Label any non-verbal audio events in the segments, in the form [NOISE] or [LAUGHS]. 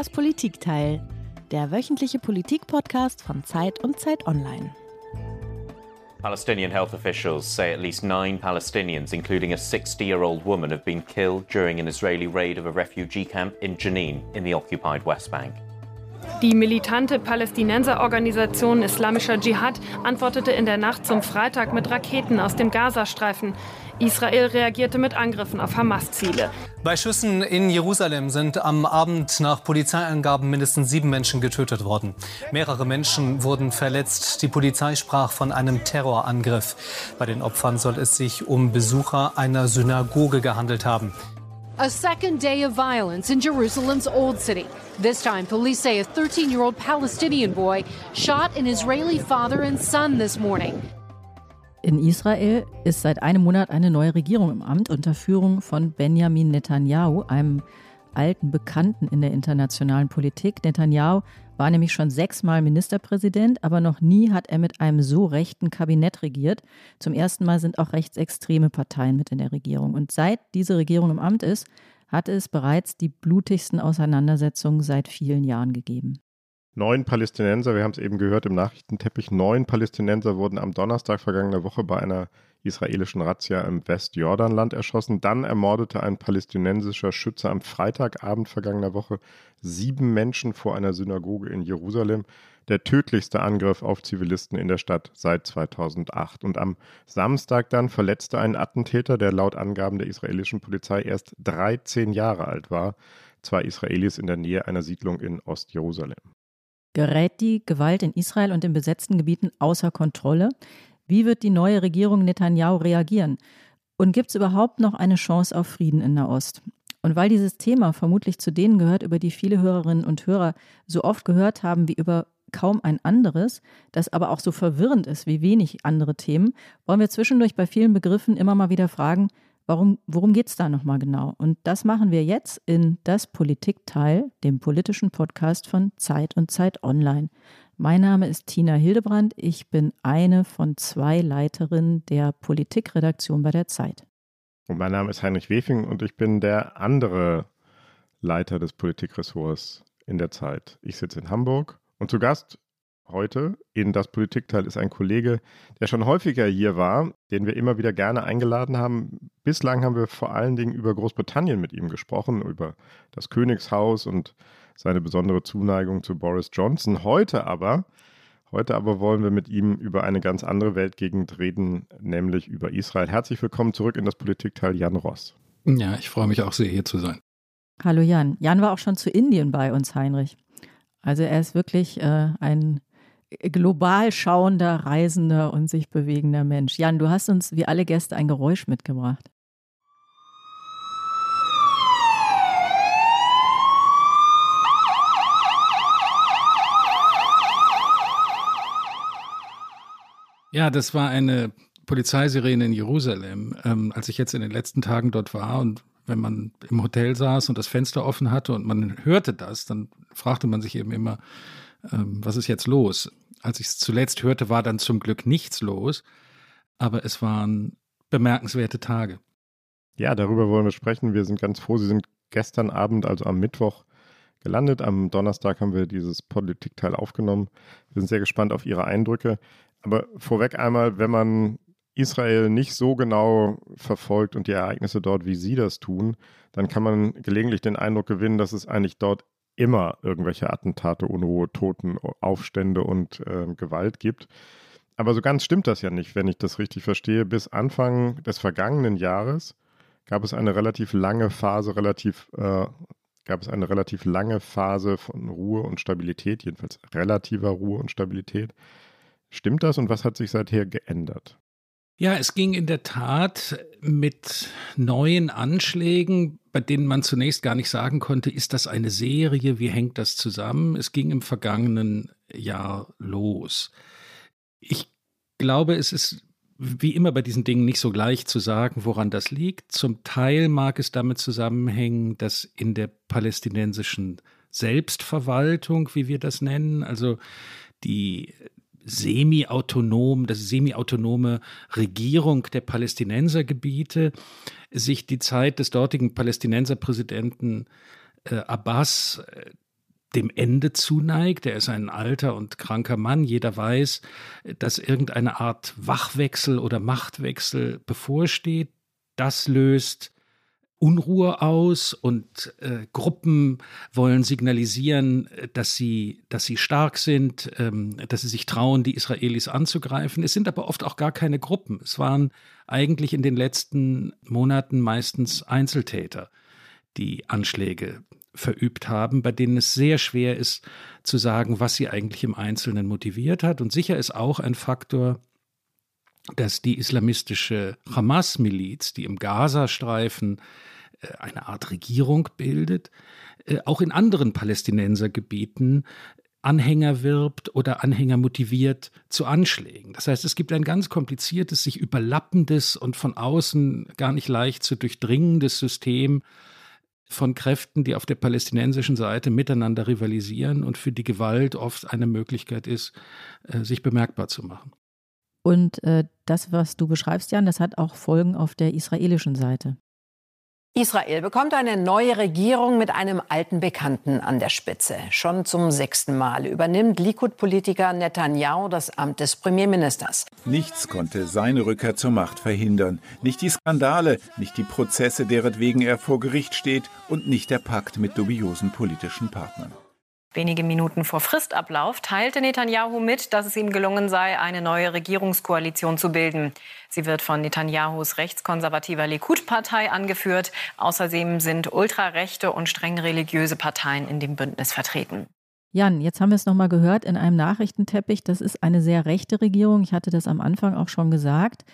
Das Politikteil, der wöchentliche Politikpodcast von Zeit und Zeit Online. Palestinian health officials say at least nine Palestinians, including a 60 year old woman, have been killed during an Israeli raid of a refugee camp in Jenin in the occupied West Bank. Die militante Palästinenserorganisation Islamischer Dschihad antwortete in der Nacht zum Freitag mit Raketen aus dem Gazastreifen. Israel reagierte mit Angriffen auf Hamas-Ziele. Bei Schüssen in Jerusalem sind am Abend nach Polizeiangaben mindestens sieben Menschen getötet worden. Mehrere Menschen wurden verletzt. Die Polizei sprach von einem Terrorangriff. Bei den Opfern soll es sich um Besucher einer Synagoge gehandelt haben. A second day of violence in Jerusalem's Old City. This time, police say a 13 year old Palestinian boy shot an Israeli father and son this morning. In Israel ist seit einem Monat eine neue Regierung im Amt unter Führung von Benjamin Netanyahu, einem alten Bekannten in der internationalen Politik. Netanyahu war nämlich schon sechsmal Ministerpräsident, aber noch nie hat er mit einem so rechten Kabinett regiert. Zum ersten Mal sind auch rechtsextreme Parteien mit in der Regierung. Und seit diese Regierung im Amt ist, hat es bereits die blutigsten Auseinandersetzungen seit vielen Jahren gegeben. Neun Palästinenser, wir haben es eben gehört im Nachrichtenteppich, neun Palästinenser wurden am Donnerstag vergangener Woche bei einer israelischen Razzia im Westjordanland erschossen. Dann ermordete ein palästinensischer Schütze am Freitagabend vergangener Woche sieben Menschen vor einer Synagoge in Jerusalem. Der tödlichste Angriff auf Zivilisten in der Stadt seit 2008. Und am Samstag dann verletzte ein Attentäter, der laut Angaben der israelischen Polizei erst 13 Jahre alt war, zwei Israelis in der Nähe einer Siedlung in Ostjerusalem. Gerät die Gewalt in Israel und in besetzten Gebieten außer Kontrolle? Wie wird die neue Regierung Netanyahu reagieren? Und gibt es überhaupt noch eine Chance auf Frieden in Nahost? Und weil dieses Thema vermutlich zu denen gehört, über die viele Hörerinnen und Hörer so oft gehört haben wie über kaum ein anderes, das aber auch so verwirrend ist wie wenig andere Themen, wollen wir zwischendurch bei vielen Begriffen immer mal wieder fragen, Warum, worum geht es da nochmal genau? Und das machen wir jetzt in Das Politikteil, dem politischen Podcast von Zeit und Zeit Online. Mein Name ist Tina Hildebrand. Ich bin eine von zwei Leiterinnen der Politikredaktion bei der Zeit. Und mein Name ist Heinrich Wefing und ich bin der andere Leiter des Politikressorts in der Zeit. Ich sitze in Hamburg und zu Gast heute in das Politikteil ist ein Kollege, der schon häufiger hier war, den wir immer wieder gerne eingeladen haben. Bislang haben wir vor allen Dingen über Großbritannien mit ihm gesprochen, über das Königshaus und seine besondere Zuneigung zu Boris Johnson. Heute aber, heute aber wollen wir mit ihm über eine ganz andere Weltgegend reden, nämlich über Israel. Herzlich willkommen zurück in das Politikteil Jan Ross. Ja, ich freue mich auch sehr, hier zu sein. Hallo Jan. Jan war auch schon zu Indien bei uns, Heinrich. Also er ist wirklich äh, ein global schauender, reisender und sich bewegender Mensch. Jan, du hast uns wie alle Gäste ein Geräusch mitgebracht. Ja, das war eine Polizeisirene in Jerusalem. Ähm, als ich jetzt in den letzten Tagen dort war und wenn man im Hotel saß und das Fenster offen hatte und man hörte das, dann fragte man sich eben immer, ähm, was ist jetzt los? Als ich es zuletzt hörte, war dann zum Glück nichts los, aber es waren bemerkenswerte Tage. Ja, darüber wollen wir sprechen. Wir sind ganz froh, Sie sind gestern Abend, also am Mittwoch, gelandet. Am Donnerstag haben wir dieses Politikteil aufgenommen. Wir sind sehr gespannt auf Ihre Eindrücke. Aber vorweg einmal, wenn man Israel nicht so genau verfolgt und die Ereignisse dort, wie Sie das tun, dann kann man gelegentlich den Eindruck gewinnen, dass es eigentlich dort immer irgendwelche Attentate, Unruhe, Toten, Aufstände und äh, Gewalt gibt. Aber so ganz stimmt das ja nicht, wenn ich das richtig verstehe. Bis Anfang des vergangenen Jahres gab es eine relativ lange Phase, relativ, äh, gab es eine relativ lange Phase von Ruhe und Stabilität, jedenfalls relativer Ruhe und Stabilität. Stimmt das und was hat sich seither geändert? Ja, es ging in der Tat mit neuen Anschlägen, bei denen man zunächst gar nicht sagen konnte, ist das eine Serie, wie hängt das zusammen? Es ging im vergangenen Jahr los. Ich glaube, es ist wie immer bei diesen Dingen nicht so gleich zu sagen, woran das liegt. Zum Teil mag es damit zusammenhängen, dass in der palästinensischen Selbstverwaltung, wie wir das nennen, also die semi-autonom, das semi-autonome Regierung der Palästinensergebiete sich die Zeit des dortigen Palästinenserpräsidenten äh, Abbas äh, dem Ende zuneigt. Er ist ein alter und kranker Mann. Jeder weiß, dass irgendeine Art Wachwechsel oder Machtwechsel bevorsteht. Das löst Unruhe aus und äh, Gruppen wollen signalisieren, dass sie, dass sie stark sind, ähm, dass sie sich trauen, die Israelis anzugreifen. Es sind aber oft auch gar keine Gruppen. Es waren eigentlich in den letzten Monaten meistens Einzeltäter, die Anschläge verübt haben, bei denen es sehr schwer ist zu sagen, was sie eigentlich im Einzelnen motiviert hat. Und sicher ist auch ein Faktor, dass die islamistische Hamas-Miliz, die im Gazastreifen äh, eine Art Regierung bildet, äh, auch in anderen Palästinensergebieten Anhänger wirbt oder Anhänger motiviert zu Anschlägen. Das heißt, es gibt ein ganz kompliziertes, sich überlappendes und von außen gar nicht leicht zu durchdringendes System von Kräften, die auf der palästinensischen Seite miteinander rivalisieren und für die Gewalt oft eine Möglichkeit ist, äh, sich bemerkbar zu machen. Und äh, das, was du beschreibst, Jan, das hat auch Folgen auf der israelischen Seite. Israel bekommt eine neue Regierung mit einem alten Bekannten an der Spitze. Schon zum sechsten Mal übernimmt Likud-Politiker Netanyahu das Amt des Premierministers. Nichts konnte seine Rückkehr zur Macht verhindern. Nicht die Skandale, nicht die Prozesse, deretwegen er vor Gericht steht und nicht der Pakt mit dubiosen politischen Partnern. Wenige Minuten vor Fristablauf teilte Netanyahu mit, dass es ihm gelungen sei, eine neue Regierungskoalition zu bilden. Sie wird von Netanyahus rechtskonservativer Likud-Partei angeführt. Außerdem sind ultrarechte und streng religiöse Parteien in dem Bündnis vertreten. Jan, jetzt haben wir es nochmal gehört in einem Nachrichtenteppich. Das ist eine sehr rechte Regierung. Ich hatte das am Anfang auch schon gesagt.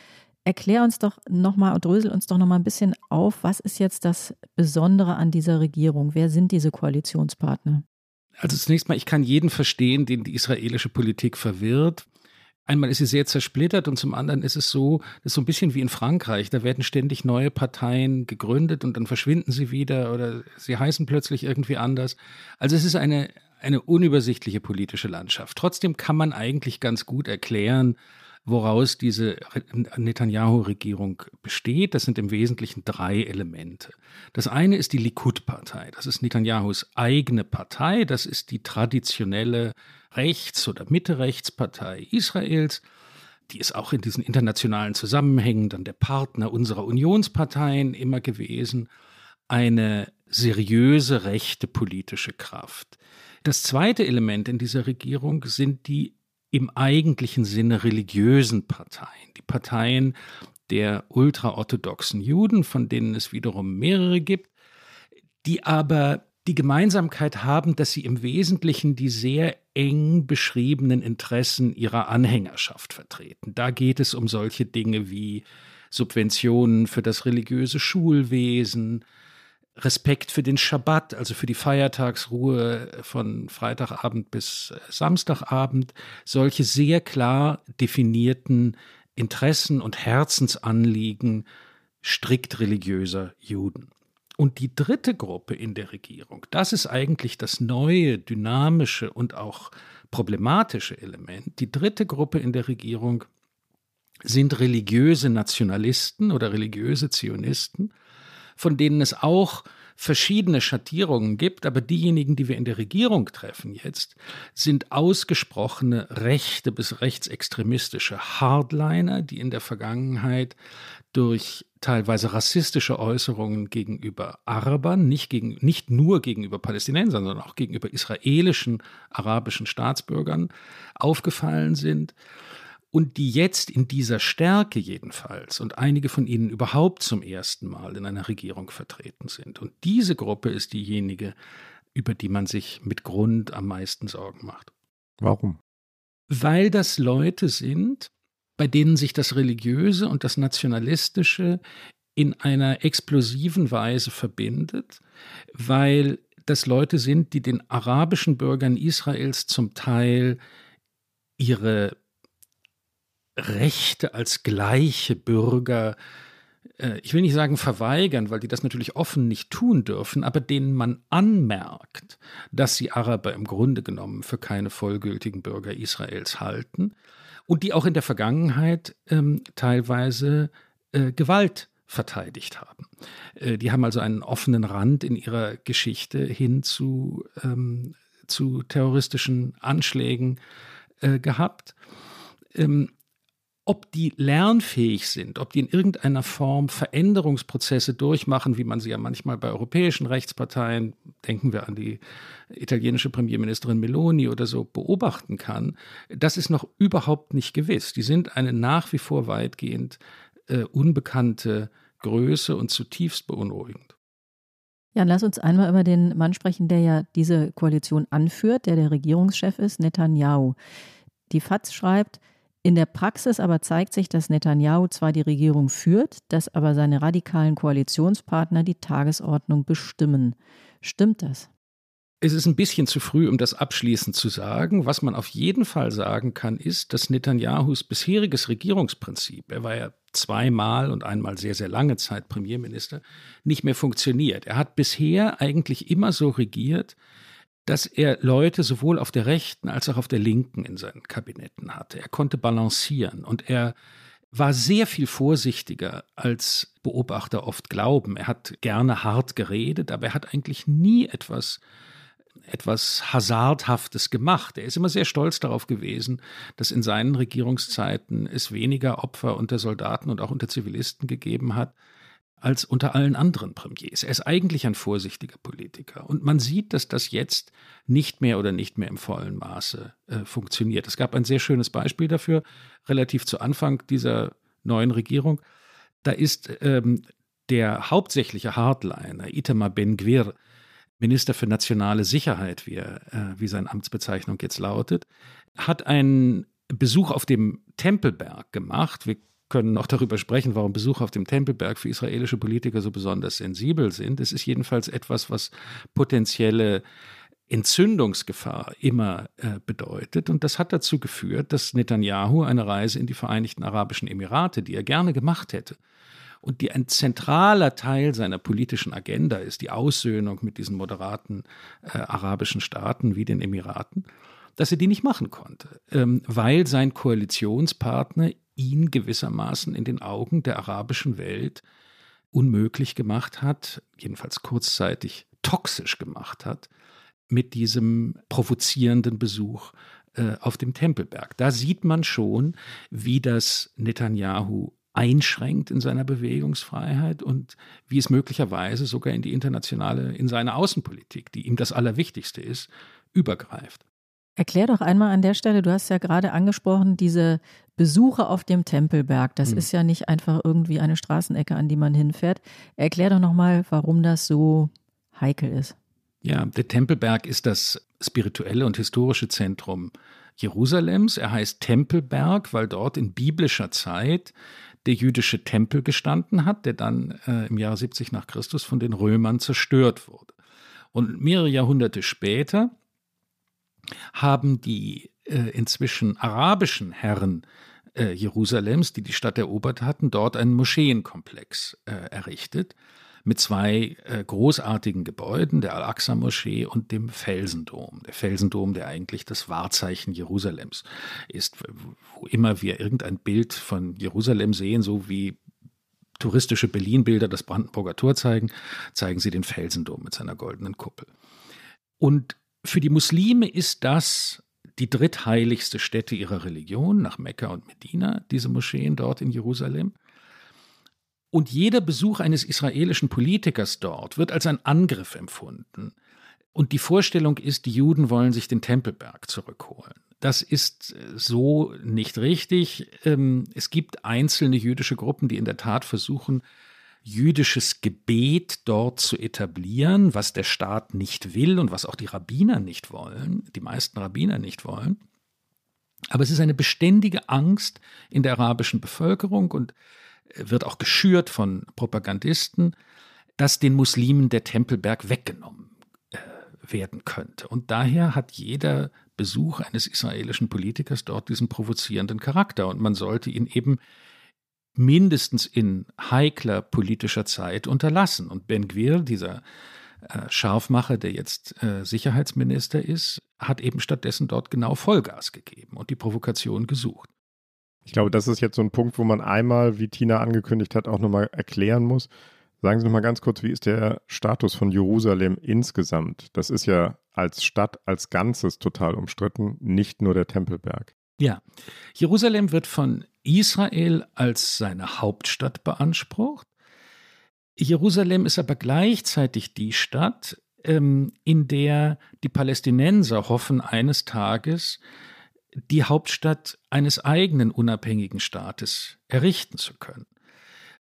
Erklär uns doch nochmal und drösel uns doch nochmal ein bisschen auf, was ist jetzt das Besondere an dieser Regierung? Wer sind diese Koalitionspartner? Also zunächst mal, ich kann jeden verstehen, den die israelische Politik verwirrt. Einmal ist sie sehr zersplittert und zum anderen ist es so, das ist so ein bisschen wie in Frankreich. Da werden ständig neue Parteien gegründet und dann verschwinden sie wieder oder sie heißen plötzlich irgendwie anders. Also es ist eine, eine unübersichtliche politische Landschaft. Trotzdem kann man eigentlich ganz gut erklären, woraus diese Netanyahu-Regierung besteht. Das sind im Wesentlichen drei Elemente. Das eine ist die Likud-Partei. Das ist Netanyahus eigene Partei. Das ist die traditionelle Rechts- oder Mitte-Rechtspartei Israels. Die ist auch in diesen internationalen Zusammenhängen dann der Partner unserer Unionsparteien immer gewesen. Eine seriöse rechte politische Kraft. Das zweite Element in dieser Regierung sind die im eigentlichen Sinne religiösen Parteien, die Parteien der ultraorthodoxen Juden, von denen es wiederum mehrere gibt, die aber die Gemeinsamkeit haben, dass sie im Wesentlichen die sehr eng beschriebenen Interessen ihrer Anhängerschaft vertreten. Da geht es um solche Dinge wie Subventionen für das religiöse Schulwesen, Respekt für den Schabbat, also für die Feiertagsruhe von Freitagabend bis äh, Samstagabend, solche sehr klar definierten Interessen und Herzensanliegen strikt religiöser Juden. Und die dritte Gruppe in der Regierung, das ist eigentlich das neue, dynamische und auch problematische Element. Die dritte Gruppe in der Regierung sind religiöse Nationalisten oder religiöse Zionisten, von denen es auch verschiedene Schattierungen gibt, aber diejenigen, die wir in der Regierung treffen jetzt, sind ausgesprochene rechte bis rechtsextremistische Hardliner, die in der Vergangenheit durch teilweise rassistische Äußerungen gegenüber Arabern, nicht, gegen, nicht nur gegenüber Palästinensern, sondern auch gegenüber israelischen arabischen Staatsbürgern aufgefallen sind und die jetzt in dieser Stärke jedenfalls und einige von ihnen überhaupt zum ersten Mal in einer Regierung vertreten sind. Und diese Gruppe ist diejenige, über die man sich mit Grund am meisten Sorgen macht. Warum? Weil das Leute sind, bei denen sich das Religiöse und das Nationalistische in einer explosiven Weise verbindet, weil das Leute sind, die den arabischen Bürgern Israels zum Teil ihre Rechte als gleiche Bürger, äh, ich will nicht sagen verweigern, weil die das natürlich offen nicht tun dürfen, aber denen man anmerkt, dass sie Araber im Grunde genommen für keine vollgültigen Bürger Israels halten und die auch in der Vergangenheit ähm, teilweise äh, Gewalt verteidigt haben. Äh, die haben also einen offenen Rand in ihrer Geschichte hin zu ähm, zu terroristischen Anschlägen äh, gehabt. Ähm, ob die lernfähig sind, ob die in irgendeiner Form Veränderungsprozesse durchmachen, wie man sie ja manchmal bei europäischen Rechtsparteien, denken wir an die italienische Premierministerin Meloni oder so, beobachten kann, das ist noch überhaupt nicht gewiss. Die sind eine nach wie vor weitgehend äh, unbekannte Größe und zutiefst beunruhigend. Ja, lass uns einmal über den Mann sprechen, der ja diese Koalition anführt, der der Regierungschef ist, Netanyahu. Die FAZ schreibt, in der Praxis aber zeigt sich, dass Netanyahu zwar die Regierung führt, dass aber seine radikalen Koalitionspartner die Tagesordnung bestimmen. Stimmt das? Es ist ein bisschen zu früh, um das abschließend zu sagen. Was man auf jeden Fall sagen kann, ist, dass Netanyahus bisheriges Regierungsprinzip, er war ja zweimal und einmal sehr, sehr lange Zeit Premierminister, nicht mehr funktioniert. Er hat bisher eigentlich immer so regiert, dass er Leute sowohl auf der rechten als auch auf der linken in seinen Kabinetten hatte. Er konnte balancieren und er war sehr viel vorsichtiger, als Beobachter oft glauben. Er hat gerne hart geredet, aber er hat eigentlich nie etwas etwas Hasardhaftes gemacht. Er ist immer sehr stolz darauf gewesen, dass in seinen Regierungszeiten es weniger Opfer unter Soldaten und auch unter Zivilisten gegeben hat als unter allen anderen Premiers. Er ist eigentlich ein vorsichtiger Politiker. Und man sieht, dass das jetzt nicht mehr oder nicht mehr im vollen Maße äh, funktioniert. Es gab ein sehr schönes Beispiel dafür, relativ zu Anfang dieser neuen Regierung. Da ist ähm, der hauptsächliche Hardliner, Itamar Ben-Gvir, Minister für nationale Sicherheit, wie, er, äh, wie seine Amtsbezeichnung jetzt lautet, hat einen Besuch auf dem Tempelberg gemacht. Wir können noch darüber sprechen, warum Besuche auf dem Tempelberg für israelische Politiker so besonders sensibel sind. Es ist jedenfalls etwas, was potenzielle Entzündungsgefahr immer äh, bedeutet. Und das hat dazu geführt, dass Netanyahu eine Reise in die Vereinigten Arabischen Emirate, die er gerne gemacht hätte, und die ein zentraler Teil seiner politischen Agenda ist, die Aussöhnung mit diesen moderaten äh, arabischen Staaten wie den Emiraten, dass er die nicht machen konnte, ähm, weil sein Koalitionspartner ihn gewissermaßen in den Augen der arabischen Welt unmöglich gemacht hat, jedenfalls kurzzeitig toxisch gemacht hat, mit diesem provozierenden Besuch äh, auf dem Tempelberg. Da sieht man schon, wie das Netanyahu einschränkt in seiner Bewegungsfreiheit und wie es möglicherweise sogar in die internationale, in seine Außenpolitik, die ihm das Allerwichtigste ist, übergreift. Erklär doch einmal an der Stelle, du hast ja gerade angesprochen, diese Besuche auf dem Tempelberg. Das mhm. ist ja nicht einfach irgendwie eine Straßenecke, an die man hinfährt. Erklär doch nochmal, warum das so heikel ist. Ja, der Tempelberg ist das spirituelle und historische Zentrum Jerusalems. Er heißt Tempelberg, weil dort in biblischer Zeit der jüdische Tempel gestanden hat, der dann äh, im Jahr 70 nach Christus von den Römern zerstört wurde. Und mehrere Jahrhunderte später haben die äh, inzwischen arabischen Herren äh, Jerusalems, die die Stadt erobert hatten, dort einen Moscheenkomplex äh, errichtet mit zwei äh, großartigen Gebäuden, der Al-Aqsa-Moschee und dem Felsendom. Der Felsendom, der eigentlich das Wahrzeichen Jerusalems ist, wo immer wir irgendein Bild von Jerusalem sehen, so wie touristische Berlin-Bilder das Brandenburger Tor zeigen, zeigen sie den Felsendom mit seiner goldenen Kuppel. Und für die Muslime ist das die drittheiligste Stätte ihrer Religion nach Mekka und Medina, diese Moscheen dort in Jerusalem. Und jeder Besuch eines israelischen Politikers dort wird als ein Angriff empfunden. Und die Vorstellung ist, die Juden wollen sich den Tempelberg zurückholen. Das ist äh, so nicht richtig. Ähm, es gibt einzelne jüdische Gruppen, die in der Tat versuchen, jüdisches Gebet dort zu etablieren, was der Staat nicht will und was auch die Rabbiner nicht wollen, die meisten Rabbiner nicht wollen. Aber es ist eine beständige Angst in der arabischen Bevölkerung und wird auch geschürt von Propagandisten, dass den Muslimen der Tempelberg weggenommen äh, werden könnte. Und daher hat jeder Besuch eines israelischen Politikers dort diesen provozierenden Charakter und man sollte ihn eben mindestens in heikler politischer Zeit unterlassen. Und Ben Gwir, dieser äh, Scharfmacher, der jetzt äh, Sicherheitsminister ist, hat eben stattdessen dort genau Vollgas gegeben und die Provokation gesucht. Ich glaube, das ist jetzt so ein Punkt, wo man einmal, wie Tina angekündigt hat, auch nochmal erklären muss. Sagen Sie noch mal ganz kurz, wie ist der Status von Jerusalem insgesamt? Das ist ja als Stadt als Ganzes total umstritten, nicht nur der Tempelberg. Ja, Jerusalem wird von Israel als seine Hauptstadt beansprucht. Jerusalem ist aber gleichzeitig die Stadt, ähm, in der die Palästinenser hoffen, eines Tages die Hauptstadt eines eigenen unabhängigen Staates errichten zu können.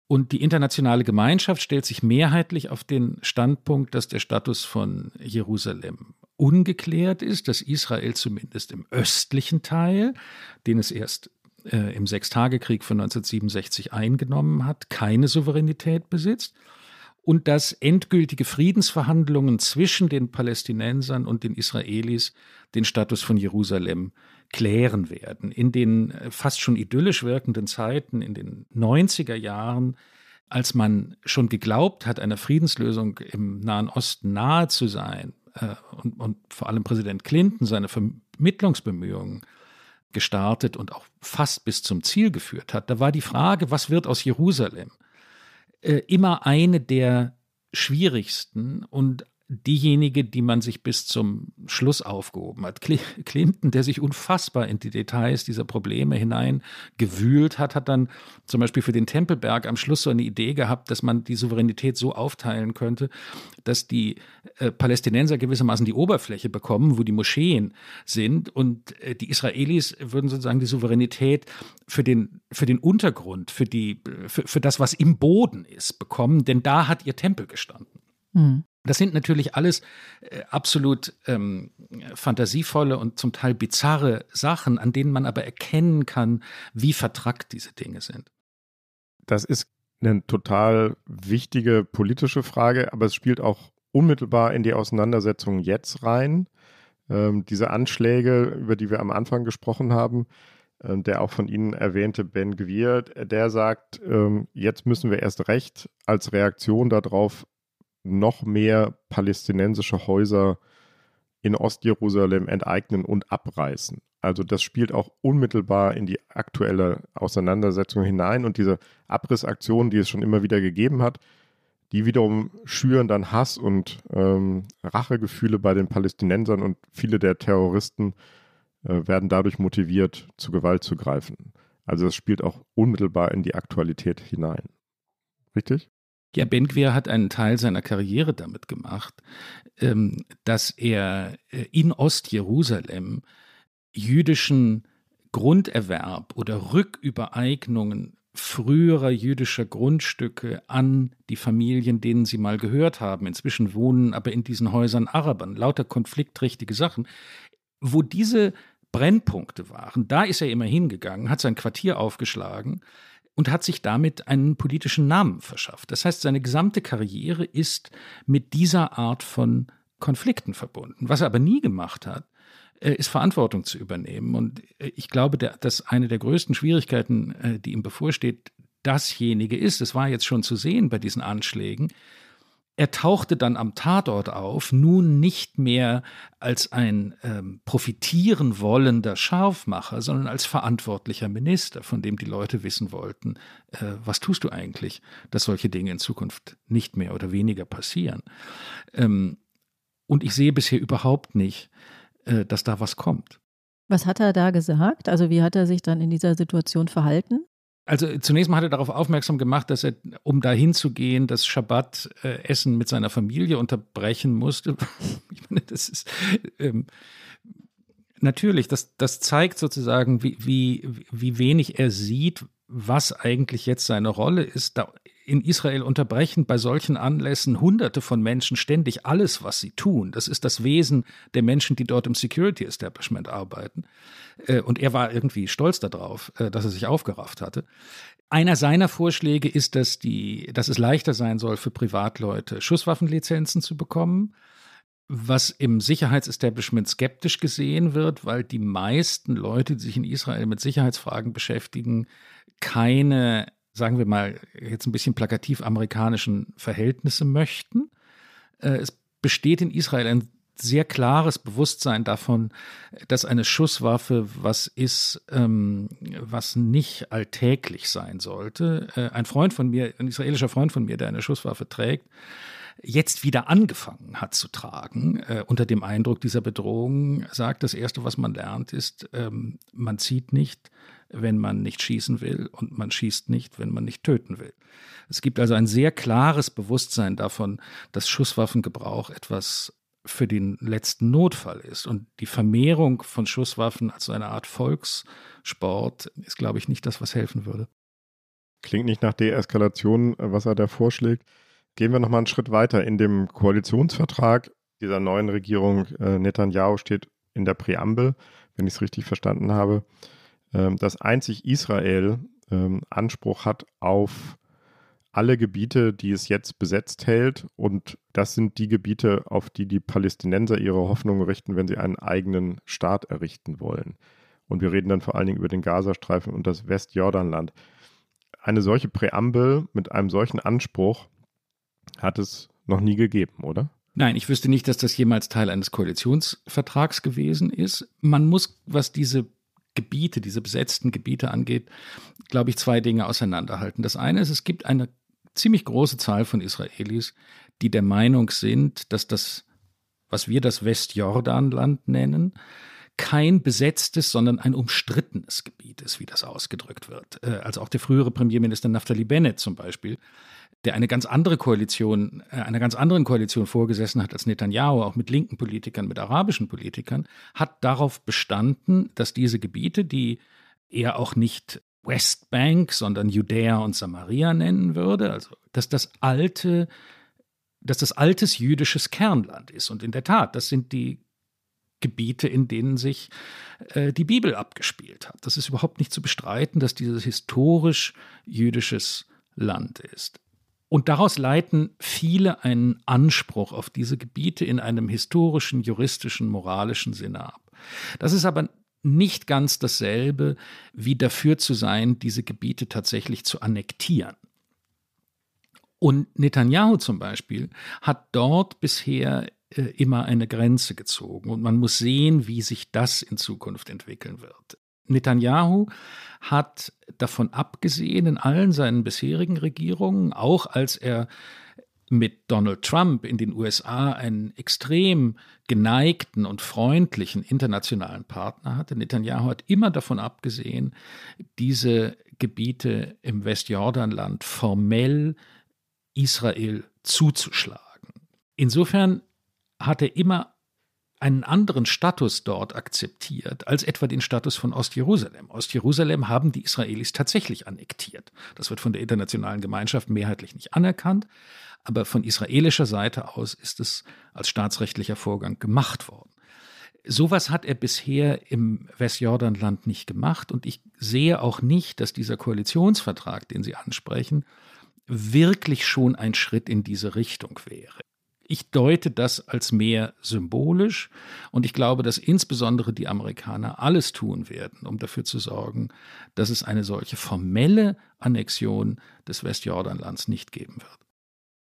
Und die internationale Gemeinschaft stellt sich mehrheitlich auf den Standpunkt, dass der Status von Jerusalem ungeklärt ist, dass Israel zumindest im östlichen Teil, den es erst äh, im Sechstagekrieg von 1967 eingenommen hat, keine Souveränität besitzt und dass endgültige Friedensverhandlungen zwischen den Palästinensern und den Israelis den Status von Jerusalem klären werden. In den äh, fast schon idyllisch wirkenden Zeiten, in den 90er Jahren, als man schon geglaubt hat, einer Friedenslösung im Nahen Osten nahe zu sein äh, und, und vor allem Präsident Clinton seine Vermittlungsbemühungen gestartet und auch fast bis zum Ziel geführt hat, da war die Frage, was wird aus Jerusalem, äh, immer eine der schwierigsten und diejenige, die man sich bis zum Schluss aufgehoben hat. Clinton, der sich unfassbar in die Details dieser Probleme hineingewühlt hat, hat dann zum Beispiel für den Tempelberg am Schluss so eine Idee gehabt, dass man die Souveränität so aufteilen könnte, dass die äh, Palästinenser gewissermaßen die Oberfläche bekommen, wo die Moscheen sind und äh, die Israelis würden sozusagen die Souveränität für den, für den Untergrund, für, die, für, für das, was im Boden ist, bekommen, denn da hat ihr Tempel gestanden. Mhm. Das sind natürlich alles äh, absolut ähm, fantasievolle und zum Teil bizarre Sachen, an denen man aber erkennen kann, wie vertrackt diese Dinge sind. Das ist eine total wichtige politische Frage, aber es spielt auch unmittelbar in die Auseinandersetzung jetzt rein. Ähm, diese Anschläge, über die wir am Anfang gesprochen haben, äh, der auch von Ihnen erwähnte Ben Gwir, der sagt, ähm, jetzt müssen wir erst recht als Reaktion darauf noch mehr palästinensische Häuser in Ostjerusalem enteignen und abreißen. Also das spielt auch unmittelbar in die aktuelle Auseinandersetzung hinein und diese Abrissaktionen, die es schon immer wieder gegeben hat, die wiederum schüren dann Hass und ähm, Rachegefühle bei den Palästinensern und viele der Terroristen äh, werden dadurch motiviert, zu Gewalt zu greifen. Also das spielt auch unmittelbar in die Aktualität hinein. Richtig? Ja, Benquer hat einen Teil seiner Karriere damit gemacht, ähm, dass er äh, in Ostjerusalem jüdischen Grunderwerb oder Rückübereignungen früherer jüdischer Grundstücke an die Familien, denen sie mal gehört haben. Inzwischen wohnen aber in diesen Häusern Arabern, lauter konfliktträchtige Sachen. Wo diese Brennpunkte waren, da ist er immer hingegangen, hat sein Quartier aufgeschlagen und hat sich damit einen politischen Namen verschafft. Das heißt, seine gesamte Karriere ist mit dieser Art von Konflikten verbunden. Was er aber nie gemacht hat, äh, ist Verantwortung zu übernehmen. Und äh, ich glaube, dass eine der größten Schwierigkeiten, äh, die ihm bevorsteht, dasjenige ist, es war jetzt schon zu sehen bei diesen Anschlägen, er tauchte dann am Tatort auf, nun nicht mehr als ein ähm, profitieren wollender Scharfmacher, sondern als verantwortlicher Minister, von dem die Leute wissen wollten, äh, was tust du eigentlich, dass solche Dinge in Zukunft nicht mehr oder weniger passieren. Ähm, und ich sehe bisher überhaupt nicht, äh, dass da was kommt. Was hat er da gesagt? Also wie hat er sich dann in dieser Situation verhalten? Also zunächst mal hat er darauf aufmerksam gemacht, dass er, um dahin zu gehen, das Schabbat-Essen mit seiner Familie unterbrechen musste. [LAUGHS] ich meine, das ist ähm, natürlich, das, das zeigt sozusagen, wie, wie, wie wenig er sieht, was eigentlich jetzt seine Rolle ist. Da in Israel unterbrechen bei solchen Anlässen Hunderte von Menschen ständig alles, was sie tun. Das ist das Wesen der Menschen, die dort im Security Establishment arbeiten. Äh, und er war irgendwie stolz darauf, äh, dass er sich aufgerafft hatte. Einer seiner Vorschläge ist, dass, die, dass es leichter sein soll für Privatleute, Schusswaffenlizenzen zu bekommen, was im Sicherheitsestablishment skeptisch gesehen wird, weil die meisten Leute, die sich in Israel mit Sicherheitsfragen beschäftigen, keine, sagen wir mal, jetzt ein bisschen plakativ amerikanischen Verhältnisse möchten. Äh, es besteht in Israel ein sehr klares Bewusstsein davon, dass eine Schusswaffe was ist, ähm, was nicht alltäglich sein sollte. Äh, ein Freund von mir, ein israelischer Freund von mir, der eine Schusswaffe trägt, jetzt wieder angefangen hat zu tragen, äh, unter dem Eindruck dieser Bedrohung, sagt, das Erste, was man lernt, ist, ähm, man zieht nicht, wenn man nicht schießen will und man schießt nicht, wenn man nicht töten will. Es gibt also ein sehr klares Bewusstsein davon, dass Schusswaffengebrauch etwas für den letzten Notfall ist. Und die Vermehrung von Schusswaffen als eine Art Volkssport ist, glaube ich, nicht das, was helfen würde. Klingt nicht nach Deeskalation, was er da vorschlägt. Gehen wir noch mal einen Schritt weiter. In dem Koalitionsvertrag dieser neuen Regierung äh, Netanyahu steht in der Präambel, wenn ich es richtig verstanden habe, dass einzig Israel äh, Anspruch hat auf alle Gebiete, die es jetzt besetzt hält. Und das sind die Gebiete, auf die die Palästinenser ihre Hoffnungen richten, wenn sie einen eigenen Staat errichten wollen. Und wir reden dann vor allen Dingen über den Gazastreifen und das Westjordanland. Eine solche Präambel mit einem solchen Anspruch hat es noch nie gegeben, oder? Nein, ich wüsste nicht, dass das jemals Teil eines Koalitionsvertrags gewesen ist. Man muss, was diese Gebiete, diese besetzten Gebiete angeht, glaube ich, zwei Dinge auseinanderhalten. Das eine ist, es gibt eine ziemlich große Zahl von Israelis, die der Meinung sind, dass das, was wir das Westjordanland nennen, kein besetztes, sondern ein umstrittenes Gebiet ist, wie das ausgedrückt wird. Also auch der frühere Premierminister Naftali Bennett zum Beispiel, der eine ganz andere Koalition, äh, einer ganz anderen Koalition vorgesessen hat als Netanyahu, auch mit linken Politikern, mit arabischen Politikern, hat darauf bestanden, dass diese Gebiete, die er auch nicht Westbank, sondern Judäa und Samaria nennen würde, also dass das alte, dass das altes jüdisches Kernland ist. Und in der Tat, das sind die Gebiete, in denen sich äh, die Bibel abgespielt hat. Das ist überhaupt nicht zu bestreiten, dass dieses historisch jüdisches Land ist. Und daraus leiten viele einen Anspruch auf diese Gebiete in einem historischen, juristischen, moralischen Sinne ab. Das ist aber nicht ganz dasselbe, wie dafür zu sein, diese Gebiete tatsächlich zu annektieren. Und Netanyahu zum Beispiel hat dort bisher äh, immer eine Grenze gezogen. Und man muss sehen, wie sich das in Zukunft entwickeln wird. Netanyahu hat davon abgesehen, in allen seinen bisherigen Regierungen, auch als er mit Donald Trump in den USA einen extrem geneigten und freundlichen internationalen Partner hatte. Netanyahu hat immer davon abgesehen, diese Gebiete im Westjordanland formell Israel zuzuschlagen. Insofern hat er immer einen anderen Status dort akzeptiert als etwa den Status von Ostjerusalem. Ostjerusalem haben die Israelis tatsächlich annektiert. Das wird von der internationalen Gemeinschaft mehrheitlich nicht anerkannt, aber von israelischer Seite aus ist es als staatsrechtlicher Vorgang gemacht worden. Sowas hat er bisher im Westjordanland nicht gemacht und ich sehe auch nicht, dass dieser Koalitionsvertrag, den Sie ansprechen, wirklich schon ein Schritt in diese Richtung wäre. Ich deute das als mehr symbolisch und ich glaube, dass insbesondere die Amerikaner alles tun werden, um dafür zu sorgen, dass es eine solche formelle Annexion des Westjordanlands nicht geben wird.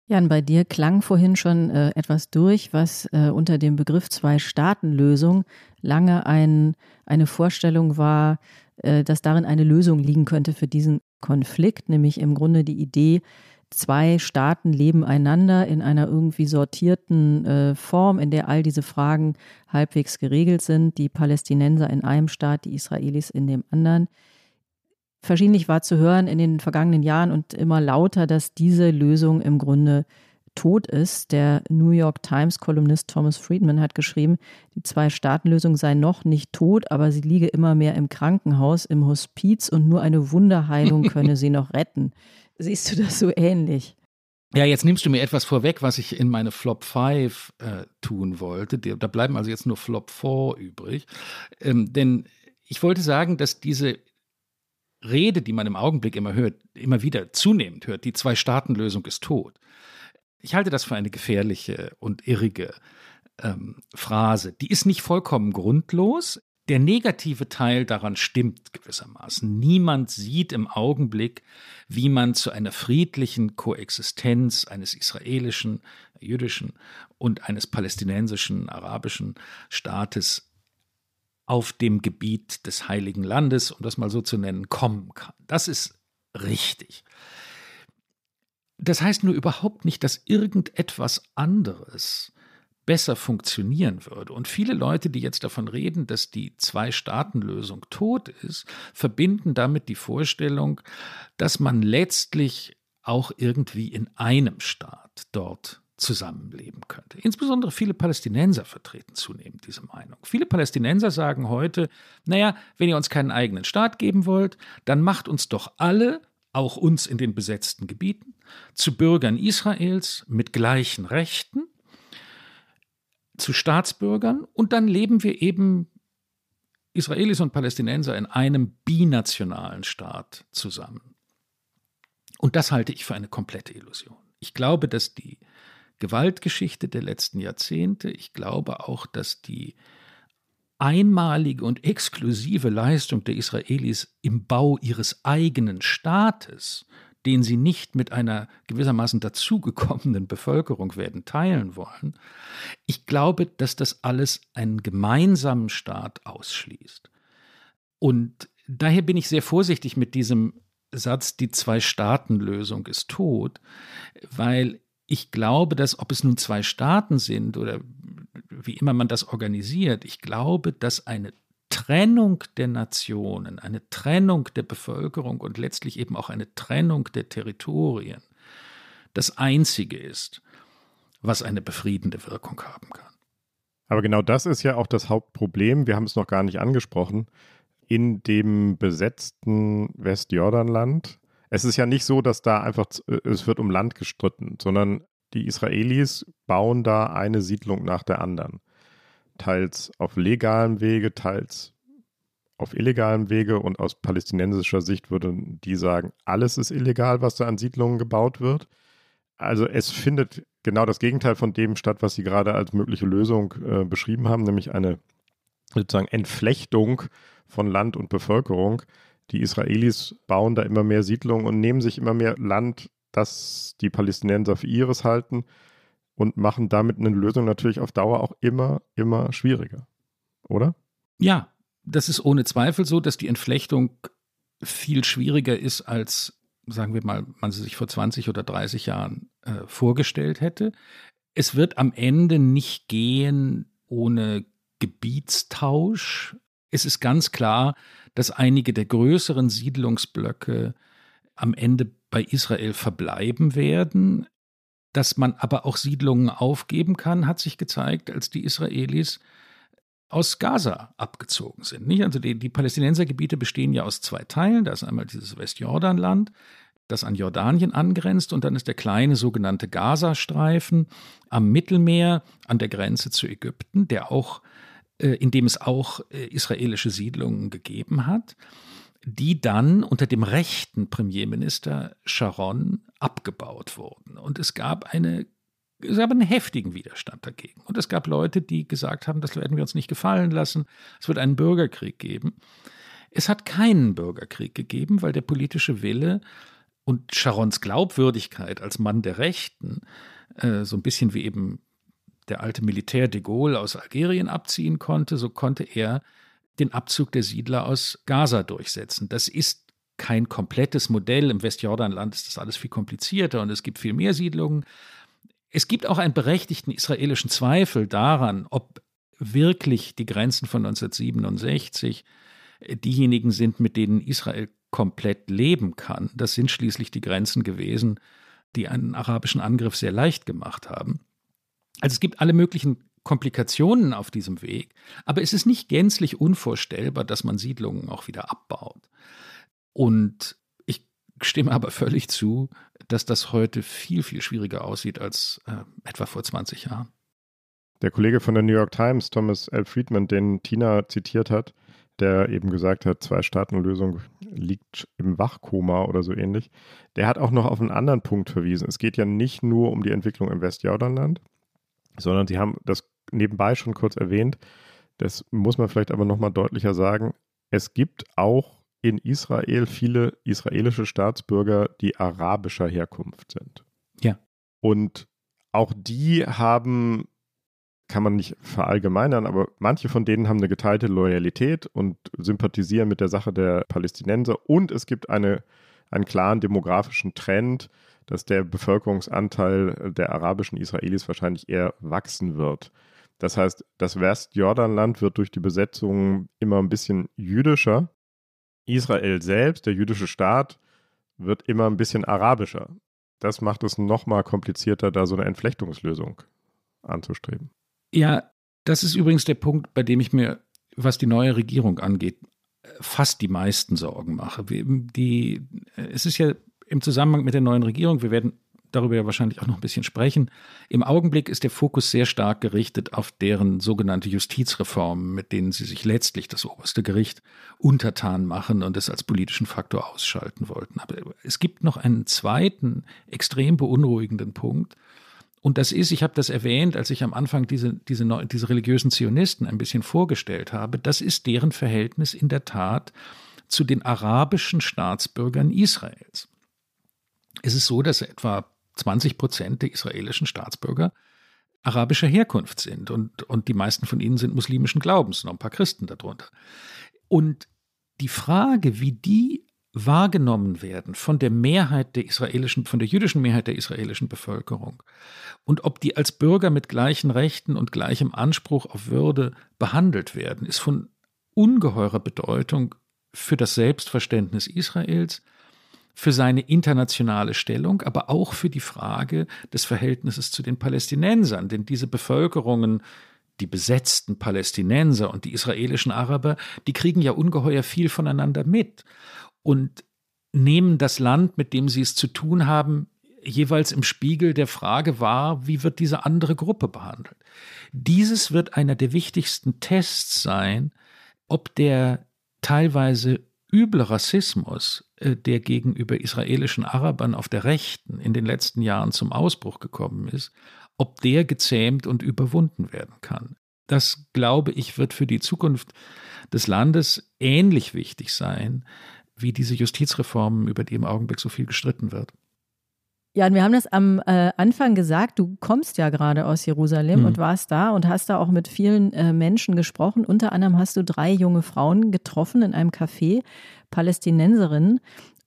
Jan, bei dir klang vorhin schon äh, etwas durch, was äh, unter dem Begriff Zwei-Staaten-Lösung lange ein, eine Vorstellung war, äh, dass darin eine Lösung liegen könnte für diesen Konflikt, nämlich im Grunde die Idee, zwei Staaten leben einander in einer irgendwie sortierten äh, Form, in der all diese Fragen halbwegs geregelt sind, die Palästinenser in einem Staat, die Israelis in dem anderen. Verschiedentlich war zu hören in den vergangenen Jahren und immer lauter, dass diese Lösung im Grunde tot ist. Der New York Times-Kolumnist Thomas Friedman hat geschrieben, die Zwei-Staaten-Lösung sei noch nicht tot, aber sie liege immer mehr im Krankenhaus, im Hospiz und nur eine Wunderheilung [LAUGHS] könne sie noch retten. Siehst du das so ähnlich? Ja, jetzt nimmst du mir etwas vorweg, was ich in meine Flop 5 äh, tun wollte. Da bleiben also jetzt nur Flop 4 übrig. Ähm, denn ich wollte sagen, dass diese Rede, die man im Augenblick immer hört, immer wieder zunehmend hört, die Zwei-Staaten-Lösung ist tot. Ich halte das für eine gefährliche und irrige ähm, Phrase. Die ist nicht vollkommen grundlos. Der negative Teil daran stimmt gewissermaßen. Niemand sieht im Augenblick, wie man zu einer friedlichen Koexistenz eines israelischen, jüdischen und eines palästinensischen, arabischen Staates auf dem Gebiet des Heiligen Landes, um das mal so zu nennen, kommen kann. Das ist richtig. Das heißt nur überhaupt nicht, dass irgendetwas anderes besser funktionieren würde. Und viele Leute, die jetzt davon reden, dass die Zwei-Staaten-Lösung tot ist, verbinden damit die Vorstellung, dass man letztlich auch irgendwie in einem Staat dort zusammenleben könnte. Insbesondere viele Palästinenser vertreten zunehmend diese Meinung. Viele Palästinenser sagen heute, naja, wenn ihr uns keinen eigenen Staat geben wollt, dann macht uns doch alle, auch uns in den besetzten Gebieten, zu Bürgern Israels mit gleichen Rechten zu Staatsbürgern und dann leben wir eben Israelis und Palästinenser in einem binationalen Staat zusammen. Und das halte ich für eine komplette Illusion. Ich glaube, dass die Gewaltgeschichte der letzten Jahrzehnte, ich glaube auch, dass die einmalige und exklusive Leistung der Israelis im Bau ihres eigenen Staates den sie nicht mit einer gewissermaßen dazugekommenen Bevölkerung werden teilen wollen. Ich glaube, dass das alles einen gemeinsamen Staat ausschließt. Und daher bin ich sehr vorsichtig mit diesem Satz, die Zwei-Staaten-Lösung ist tot, weil ich glaube, dass ob es nun zwei Staaten sind oder wie immer man das organisiert, ich glaube, dass eine Trennung der Nationen, eine Trennung der Bevölkerung und letztlich eben auch eine Trennung der Territorien das Einzige ist, was eine befriedende Wirkung haben kann. Aber genau das ist ja auch das Hauptproblem, wir haben es noch gar nicht angesprochen, in dem besetzten Westjordanland. Es ist ja nicht so, dass da einfach, es wird um Land gestritten, sondern die Israelis bauen da eine Siedlung nach der anderen teils auf legalem Wege, teils auf illegalem Wege. Und aus palästinensischer Sicht würden die sagen, alles ist illegal, was da an Siedlungen gebaut wird. Also es findet genau das Gegenteil von dem statt, was Sie gerade als mögliche Lösung äh, beschrieben haben, nämlich eine sozusagen Entflechtung von Land und Bevölkerung. Die Israelis bauen da immer mehr Siedlungen und nehmen sich immer mehr Land, das die Palästinenser für ihres halten und machen damit eine Lösung natürlich auf Dauer auch immer, immer schwieriger. Oder? Ja, das ist ohne Zweifel so, dass die Entflechtung viel schwieriger ist, als, sagen wir mal, man sie sich vor 20 oder 30 Jahren äh, vorgestellt hätte. Es wird am Ende nicht gehen ohne Gebietstausch. Es ist ganz klar, dass einige der größeren Siedlungsblöcke am Ende bei Israel verbleiben werden. Dass man aber auch Siedlungen aufgeben kann, hat sich gezeigt, als die Israelis aus Gaza abgezogen sind. Nicht? Also die, die Palästinensergebiete bestehen ja aus zwei Teilen. Da ist einmal dieses Westjordanland, das an Jordanien angrenzt, und dann ist der kleine sogenannte Gazastreifen am Mittelmeer an der Grenze zu Ägypten, der auch, äh, in dem es auch äh, israelische Siedlungen gegeben hat die dann unter dem rechten Premierminister Sharon abgebaut wurden. Und es gab eine es gab einen heftigen Widerstand dagegen. Und es gab Leute, die gesagt haben, das werden wir uns nicht gefallen lassen. Es wird einen Bürgerkrieg geben. Es hat keinen Bürgerkrieg gegeben, weil der politische Wille und Sharons Glaubwürdigkeit als Mann der Rechten, äh, so ein bisschen wie eben der alte Militär de Gaulle aus Algerien abziehen konnte, so konnte er den Abzug der Siedler aus Gaza durchsetzen. Das ist kein komplettes Modell. Im Westjordanland ist das alles viel komplizierter und es gibt viel mehr Siedlungen. Es gibt auch einen berechtigten israelischen Zweifel daran, ob wirklich die Grenzen von 1967 diejenigen sind, mit denen Israel komplett leben kann. Das sind schließlich die Grenzen gewesen, die einen arabischen Angriff sehr leicht gemacht haben. Also es gibt alle möglichen Komplikationen auf diesem Weg, aber es ist nicht gänzlich unvorstellbar, dass man Siedlungen auch wieder abbaut. Und ich stimme aber völlig zu, dass das heute viel, viel schwieriger aussieht als äh, etwa vor 20 Jahren. Der Kollege von der New York Times, Thomas L. Friedman, den Tina zitiert hat, der eben gesagt hat, Zwei-Staaten-Lösung liegt im Wachkoma oder so ähnlich, der hat auch noch auf einen anderen Punkt verwiesen. Es geht ja nicht nur um die Entwicklung im Westjordanland, sondern sie haben das nebenbei schon kurz erwähnt. Das muss man vielleicht aber nochmal deutlicher sagen. Es gibt auch in Israel viele israelische Staatsbürger, die arabischer Herkunft sind. Ja. Und auch die haben, kann man nicht verallgemeinern, aber manche von denen haben eine geteilte Loyalität und sympathisieren mit der Sache der Palästinenser. Und es gibt eine, einen klaren demografischen Trend, dass der Bevölkerungsanteil der arabischen Israelis wahrscheinlich eher wachsen wird. Das heißt, das Westjordanland wird durch die Besetzung immer ein bisschen jüdischer. Israel selbst, der jüdische Staat, wird immer ein bisschen arabischer. Das macht es nochmal komplizierter, da so eine Entflechtungslösung anzustreben. Ja, das ist übrigens der Punkt, bei dem ich mir, was die neue Regierung angeht, fast die meisten Sorgen mache. Die, es ist ja im Zusammenhang mit der neuen Regierung, wir werden darüber ja wahrscheinlich auch noch ein bisschen sprechen. Im Augenblick ist der Fokus sehr stark gerichtet auf deren sogenannte Justizreformen, mit denen sie sich letztlich das oberste Gericht untertan machen und es als politischen Faktor ausschalten wollten. Aber es gibt noch einen zweiten extrem beunruhigenden Punkt. Und das ist, ich habe das erwähnt, als ich am Anfang diese, diese, diese religiösen Zionisten ein bisschen vorgestellt habe, das ist deren Verhältnis in der Tat zu den arabischen Staatsbürgern Israels. Es ist so, dass etwa 20 Prozent der israelischen Staatsbürger arabischer Herkunft sind und, und die meisten von ihnen sind muslimischen Glaubens, noch ein paar Christen darunter. Und die Frage, wie die wahrgenommen werden von der Mehrheit der israelischen, von der jüdischen Mehrheit der israelischen Bevölkerung und ob die als Bürger mit gleichen Rechten und gleichem Anspruch auf Würde behandelt werden, ist von ungeheurer Bedeutung für das Selbstverständnis Israels, für seine internationale Stellung, aber auch für die Frage des Verhältnisses zu den Palästinensern. Denn diese Bevölkerungen, die besetzten Palästinenser und die israelischen Araber, die kriegen ja ungeheuer viel voneinander mit und nehmen das Land, mit dem sie es zu tun haben, jeweils im Spiegel der Frage wahr, wie wird diese andere Gruppe behandelt. Dieses wird einer der wichtigsten Tests sein, ob der teilweise üble Rassismus, der gegenüber israelischen Arabern auf der Rechten in den letzten Jahren zum Ausbruch gekommen ist, ob der gezähmt und überwunden werden kann. Das, glaube ich, wird für die Zukunft des Landes ähnlich wichtig sein wie diese Justizreformen, über die im Augenblick so viel gestritten wird. Ja, und wir haben das am äh, Anfang gesagt, du kommst ja gerade aus Jerusalem mhm. und warst da und hast da auch mit vielen äh, Menschen gesprochen. Unter anderem hast du drei junge Frauen getroffen in einem Café, Palästinenserinnen.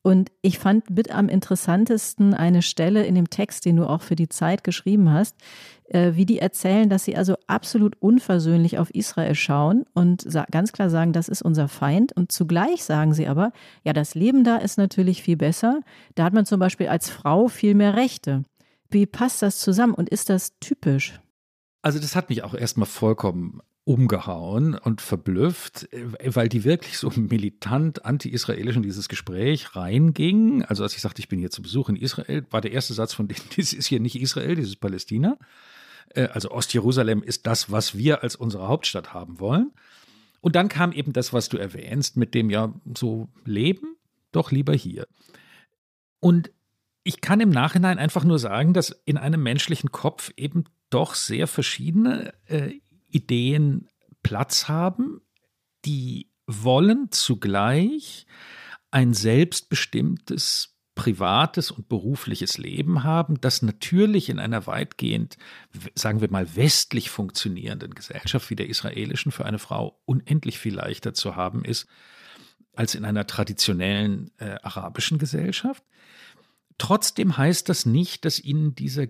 Und ich fand mit am interessantesten eine Stelle in dem Text, den du auch für die Zeit geschrieben hast, äh, wie die erzählen, dass sie also absolut unversöhnlich auf Israel schauen und ganz klar sagen, das ist unser Feind. Und zugleich sagen sie aber, ja, das Leben da ist natürlich viel besser. Da hat man zum Beispiel als Frau viel mehr Rechte. Wie passt das zusammen und ist das typisch? Also das hat mich auch erstmal vollkommen umgehauen und verblüfft, äh, weil die wirklich so militant anti-israelisch in dieses Gespräch reinging. Also als ich sagte, ich bin hier zu Besuch in Israel, war der erste Satz von denen, [LAUGHS] das ist hier nicht Israel, ist Palästina. Äh, also Ostjerusalem ist das, was wir als unsere Hauptstadt haben wollen. Und dann kam eben das, was du erwähnst, mit dem ja so Leben, doch lieber hier. Und ich kann im Nachhinein einfach nur sagen, dass in einem menschlichen Kopf eben doch sehr verschiedene äh, Ideen Platz haben, die wollen zugleich ein selbstbestimmtes privates und berufliches Leben haben, das natürlich in einer weitgehend, sagen wir mal, westlich funktionierenden Gesellschaft wie der israelischen für eine Frau unendlich viel leichter zu haben ist als in einer traditionellen äh, arabischen Gesellschaft. Trotzdem heißt das nicht, dass ihnen diese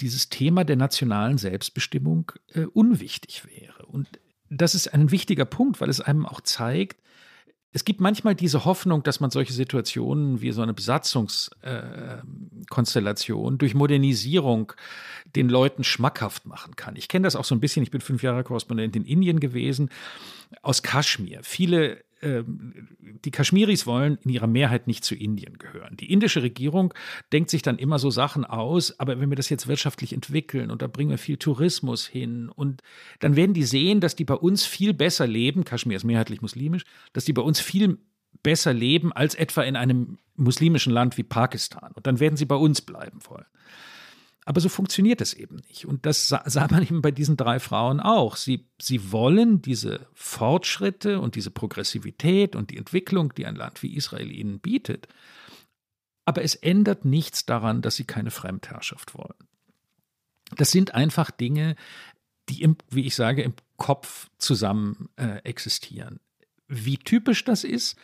dieses Thema der nationalen Selbstbestimmung äh, unwichtig wäre. Und das ist ein wichtiger Punkt, weil es einem auch zeigt, es gibt manchmal diese Hoffnung, dass man solche Situationen wie so eine Besatzungskonstellation äh, durch Modernisierung den Leuten schmackhaft machen kann. Ich kenne das auch so ein bisschen. Ich bin fünf Jahre Korrespondent in Indien gewesen, aus Kaschmir. Viele ähm, die Kaschmiris wollen in ihrer Mehrheit nicht zu Indien gehören. Die indische Regierung denkt sich dann immer so Sachen aus, aber wenn wir das jetzt wirtschaftlich entwickeln und da bringen wir viel Tourismus hin und dann werden die sehen, dass die bei uns viel besser leben, Kaschmir ist mehrheitlich muslimisch, dass die bei uns viel besser leben als etwa in einem muslimischen Land wie Pakistan. Und dann werden sie bei uns bleiben wollen. Aber so funktioniert es eben nicht. Und das [LAUGHS] sah man eben bei diesen drei Frauen auch. Sie, sie wollen diese Fortschritte und diese Progressivität und die Entwicklung, die ein Land wie Israel ihnen bietet. Aber es ändert nichts daran, dass sie keine Fremdherrschaft wollen. Das sind einfach Dinge, die, im, wie ich sage, im Kopf zusammen äh, existieren. Wie typisch das ist,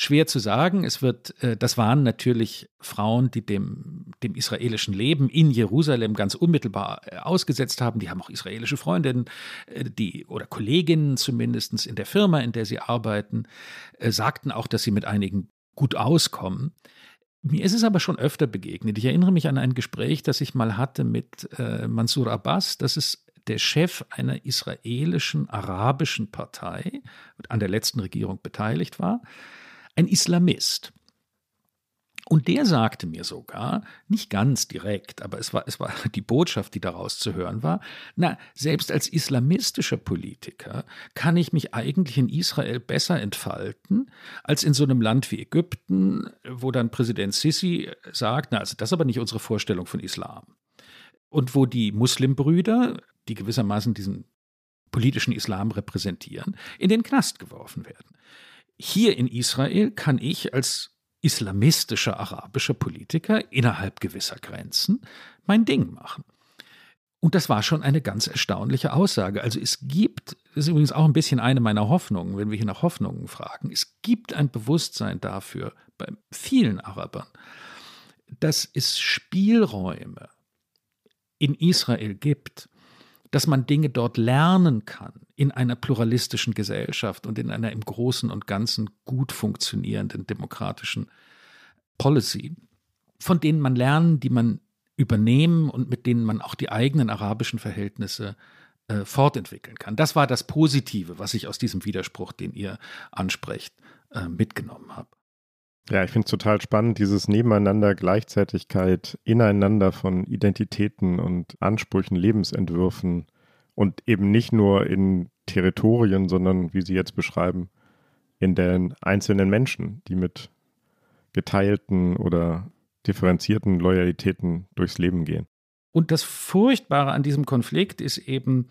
schwer zu sagen. Es wird, äh, das waren natürlich Frauen, die dem, dem israelischen Leben in Jerusalem ganz unmittelbar äh, ausgesetzt haben. Die haben auch israelische Freundinnen, äh, die oder Kolleginnen zumindest in der Firma, in der sie arbeiten, sagten auch, dass sie mit einigen gut auskommen. Mir ist es aber schon öfter begegnet. Ich erinnere mich an ein Gespräch, das ich mal hatte mit äh, Mansour Abbas. Das ist der Chef einer israelischen arabischen Partei, an der letzten Regierung beteiligt war ein Islamist. Und der sagte mir sogar, nicht ganz direkt, aber es war, es war [LAUGHS] die Botschaft, die daraus zu hören war, na, selbst als islamistischer Politiker kann ich mich eigentlich in Israel besser entfalten, als in so einem Land wie Ägypten, wo dann Präsident Sisi sagt, na, also das ist aber nicht unsere Vorstellung von Islam. Und wo die Muslimbrüder, die gewissermaßen diesen politischen Islam repräsentieren, in den Knast geworfen werden hier in Israel kann ich als islamistischer arabischer Politiker innerhalb gewisser Grenzen mein Ding machen. Und das war schon eine ganz erstaunliche Aussage. Also es gibt, das ist übrigens auch ein bisschen eine meiner Hoffnungen, wenn wir hier nach Hoffnungen fragen, es gibt ein Bewusstsein dafür bei vielen Arabern, dass es Spielräume in Israel gibt, dass man Dinge dort lernen kann in einer pluralistischen Gesellschaft und in einer im Großen und Ganzen gut funktionierenden demokratischen Policy, von denen man lernen, die man übernehmen und mit denen man auch die eigenen arabischen Verhältnisse äh, fortentwickeln kann. Das war das Positive, was ich aus diesem Widerspruch, den ihr ansprecht, äh, mitgenommen habe. Ja, ich finde es total spannend, dieses Nebeneinander, Gleichzeitigkeit, Ineinander von Identitäten und Ansprüchen, Lebensentwürfen und eben nicht nur in Territorien, sondern, wie Sie jetzt beschreiben, in den einzelnen Menschen, die mit geteilten oder differenzierten Loyalitäten durchs Leben gehen. Und das Furchtbare an diesem Konflikt ist eben,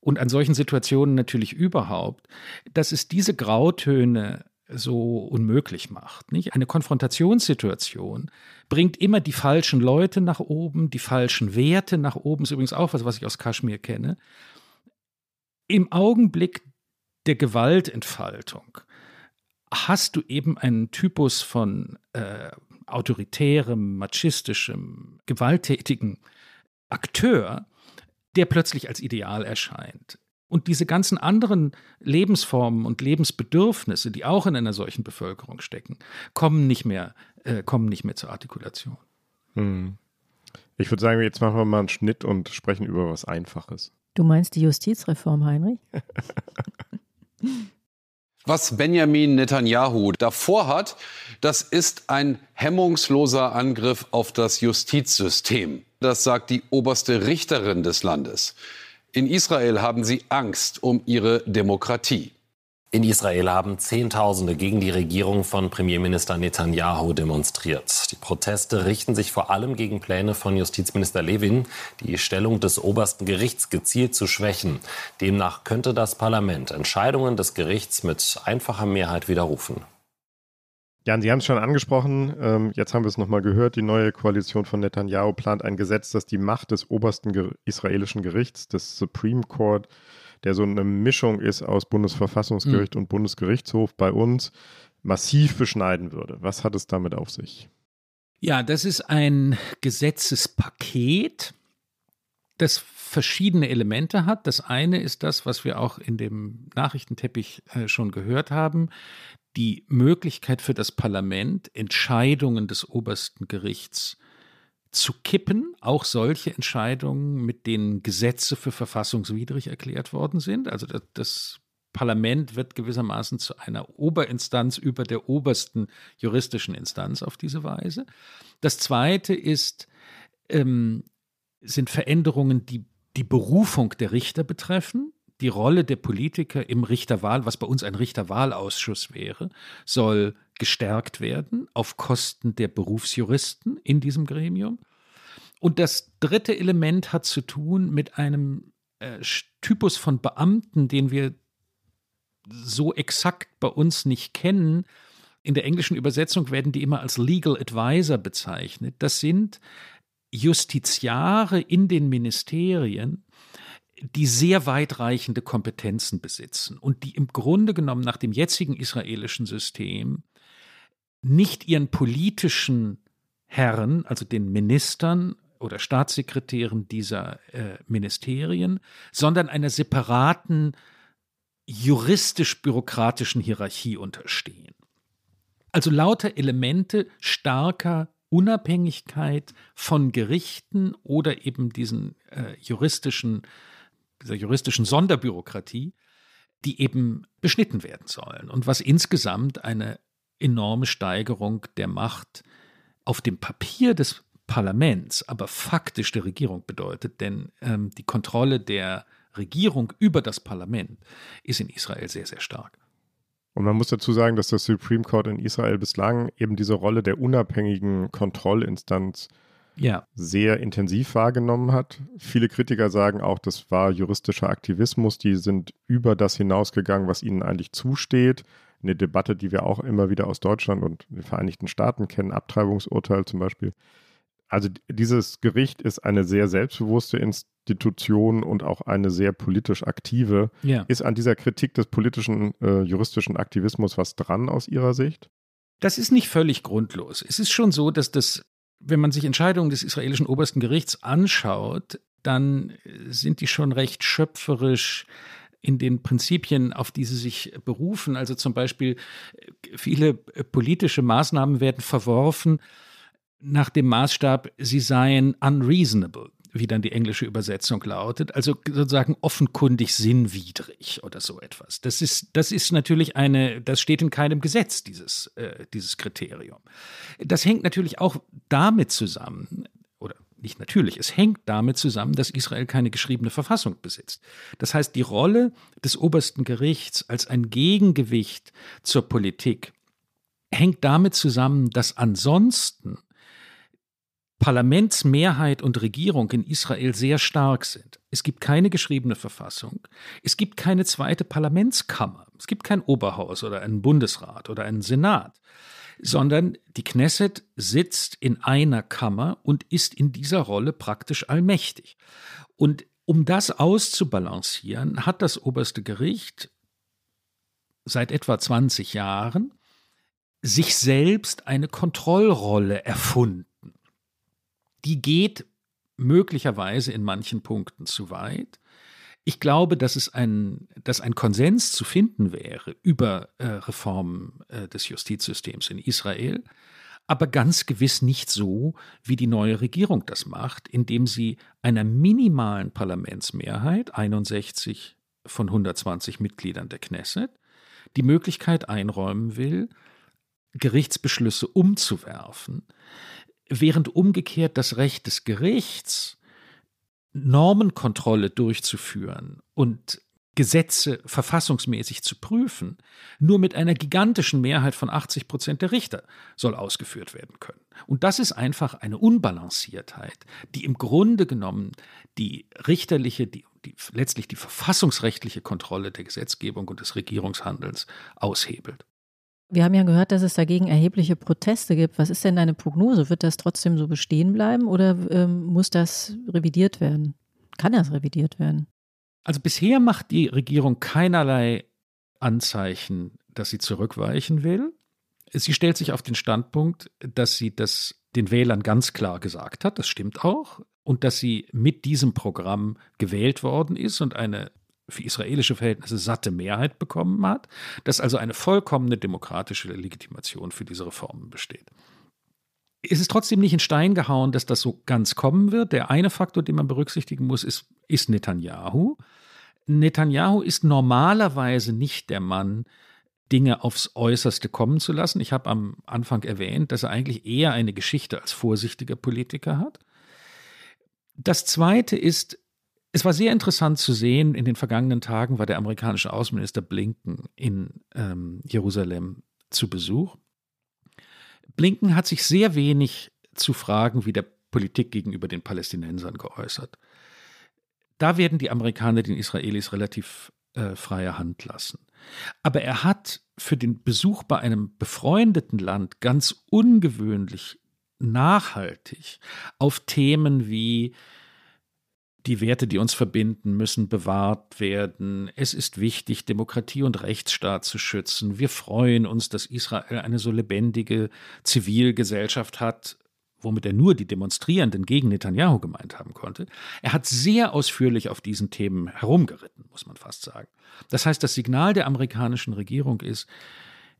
und an solchen Situationen natürlich überhaupt, dass es diese Grautöne so unmöglich macht. Nicht? Eine Konfrontationssituation bringt immer die falschen Leute nach oben, die falschen Werte nach oben, ist übrigens auch was, was ich aus Kaschmir kenne. Im Augenblick der Gewaltentfaltung hast du eben einen Typus von äh, autoritärem, machistischem, gewalttätigen Akteur, der plötzlich als Ideal erscheint. Und diese ganzen anderen Lebensformen und Lebensbedürfnisse, die auch in einer solchen Bevölkerung stecken, kommen nicht mehr, äh, kommen nicht mehr zur Artikulation. Hm. Ich würde sagen, jetzt machen wir mal einen Schnitt und sprechen über was Einfaches. Du meinst die Justizreform, Heinrich? [LAUGHS] Was Benjamin Netanyahu davor hat, das ist ein hemmungsloser Angriff auf das Justizsystem. Das sagt die oberste Richterin des Landes. In Israel haben sie Angst um ihre Demokratie. In Israel haben Zehntausende gegen die Regierung von Premierminister Netanyahu demonstriert. Die Proteste richten sich vor allem gegen Pläne von Justizminister Levin, die Stellung des obersten Gerichts gezielt zu schwächen. Demnach könnte das Parlament Entscheidungen des Gerichts mit einfacher Mehrheit widerrufen. Jan, Sie haben es schon angesprochen. Ähm, jetzt haben wir es nochmal gehört. Die neue Koalition von Netanyahu plant ein Gesetz, das die Macht des obersten ger israelischen Gerichts, des Supreme Court, der so eine Mischung ist aus Bundesverfassungsgericht mhm. und Bundesgerichtshof bei uns, massiv beschneiden würde. Was hat es damit auf sich? Ja, das ist ein Gesetzespaket, das verschiedene Elemente hat. Das eine ist das, was wir auch in dem Nachrichtenteppich äh, schon gehört haben, die Möglichkeit für das Parlament, Entscheidungen des obersten Gerichts zu kippen, auch solche Entscheidungen, mit denen Gesetze für verfassungswidrig erklärt worden sind. Also das, das Parlament wird gewissermaßen zu einer Oberinstanz über der obersten juristischen Instanz auf diese Weise. Das Zweite ist, ähm, sind Veränderungen, die die Berufung der Richter betreffen die Rolle der Politiker im Richterwahl, was bei uns ein Richterwahlausschuss wäre, soll gestärkt werden auf Kosten der Berufsjuristen in diesem Gremium. Und das dritte Element hat zu tun mit einem äh, Typus von Beamten, den wir so exakt bei uns nicht kennen. In der englischen Übersetzung werden die immer als Legal Advisor bezeichnet. Das sind Justiziare in den Ministerien, die sehr weitreichende Kompetenzen besitzen und die im Grunde genommen nach dem jetzigen israelischen System nicht ihren politischen Herren, also den Ministern oder Staatssekretären dieser äh, Ministerien, sondern einer separaten juristisch-bürokratischen Hierarchie unterstehen. Also lauter Elemente starker Unabhängigkeit von Gerichten oder eben diesen äh, juristischen, dieser juristischen Sonderbürokratie, die eben beschnitten werden sollen und was insgesamt eine enorme Steigerung der Macht auf dem Papier des Parlaments, aber faktisch der Regierung bedeutet, denn ähm, die Kontrolle der Regierung über das Parlament ist in Israel sehr, sehr stark. Und man muss dazu sagen, dass das Supreme Court in Israel bislang eben diese Rolle der unabhängigen Kontrollinstanz ja. sehr intensiv wahrgenommen hat. Viele Kritiker sagen auch, das war juristischer Aktivismus, die sind über das hinausgegangen, was ihnen eigentlich zusteht. Eine Debatte, die wir auch immer wieder aus Deutschland und den Vereinigten Staaten kennen, Abtreibungsurteil zum Beispiel. Also dieses Gericht ist eine sehr selbstbewusste Institution und auch eine sehr politisch aktive. Ja. Ist an dieser Kritik des politischen, äh, juristischen Aktivismus was dran aus Ihrer Sicht? Das ist nicht völlig grundlos. Es ist schon so, dass das, wenn man sich Entscheidungen des israelischen obersten Gerichts anschaut, dann sind die schon recht schöpferisch in den Prinzipien, auf die sie sich berufen. Also zum Beispiel viele politische Maßnahmen werden verworfen, nach dem Maßstab, sie seien unreasonable, wie dann die englische Übersetzung lautet, also sozusagen offenkundig sinnwidrig oder so etwas. Das ist, das ist natürlich eine, das steht in keinem Gesetz, dieses, äh, dieses Kriterium. Das hängt natürlich auch damit zusammen, oder nicht natürlich, es hängt damit zusammen, dass Israel keine geschriebene Verfassung besitzt. Das heißt, die Rolle des obersten Gerichts als ein Gegengewicht zur Politik hängt damit zusammen, dass ansonsten Parlamentsmehrheit und Regierung in Israel sehr stark sind. Es gibt keine geschriebene Verfassung. Es gibt keine zweite Parlamentskammer. Es gibt kein Oberhaus oder einen Bundesrat oder einen Senat, sondern die Knesset sitzt in einer Kammer und ist in dieser Rolle praktisch allmächtig. Und um das auszubalancieren, hat das oberste Gericht seit etwa 20 Jahren sich selbst eine Kontrollrolle erfunden die geht möglicherweise in manchen Punkten zu weit. Ich glaube, dass es ein, dass ein Konsens zu finden wäre über äh, Reformen äh, des Justizsystems in Israel, aber ganz gewiss nicht so, wie die neue Regierung das macht, indem sie einer minimalen Parlamentsmehrheit, 61 von 120 Mitgliedern der Knesset, die Möglichkeit einräumen will, Gerichtsbeschlüsse umzuwerfen, während umgekehrt das Recht des Gerichts, Normenkontrolle durchzuführen und Gesetze verfassungsmäßig zu prüfen, nur mit einer gigantischen Mehrheit von 80 Prozent der Richter soll ausgeführt werden können. Und das ist einfach eine Unbalanciertheit, die im Grunde genommen die richterliche, die, die letztlich die verfassungsrechtliche Kontrolle der Gesetzgebung und des Regierungshandelns aushebelt. Wir haben ja gehört, dass es dagegen erhebliche Proteste gibt. Was ist denn deine Prognose? Wird das trotzdem so bestehen bleiben oder ähm, muss das revidiert werden? Kann das revidiert werden? Also bisher macht die Regierung keinerlei Anzeichen, dass sie zurückweichen will. Sie stellt sich auf den Standpunkt, dass sie das den Wählern ganz klar gesagt hat, das stimmt auch, und dass sie mit diesem Programm gewählt worden ist und eine für israelische Verhältnisse satte Mehrheit bekommen hat, dass also eine vollkommene demokratische Legitimation für diese Reformen besteht. Es ist trotzdem nicht in Stein gehauen, dass das so ganz kommen wird. Der eine Faktor, den man berücksichtigen muss, ist, ist Netanyahu. Netanyahu ist normalerweise nicht der Mann, Dinge aufs Äußerste kommen zu lassen. Ich habe am Anfang erwähnt, dass er eigentlich eher eine Geschichte als vorsichtiger Politiker hat. Das Zweite ist, es war sehr interessant zu sehen, in den vergangenen Tagen war der amerikanische Außenminister Blinken in ähm, Jerusalem zu Besuch. Blinken hat sich sehr wenig zu Fragen wie der Politik gegenüber den Palästinensern geäußert. Da werden die Amerikaner den Israelis relativ äh, freie Hand lassen. Aber er hat für den Besuch bei einem befreundeten Land ganz ungewöhnlich nachhaltig auf Themen wie die Werte, die uns verbinden, müssen bewahrt werden. Es ist wichtig, Demokratie und Rechtsstaat zu schützen. Wir freuen uns, dass Israel eine so lebendige Zivilgesellschaft hat, womit er nur die Demonstrierenden gegen Netanyahu gemeint haben konnte. Er hat sehr ausführlich auf diesen Themen herumgeritten, muss man fast sagen. Das heißt, das Signal der amerikanischen Regierung ist,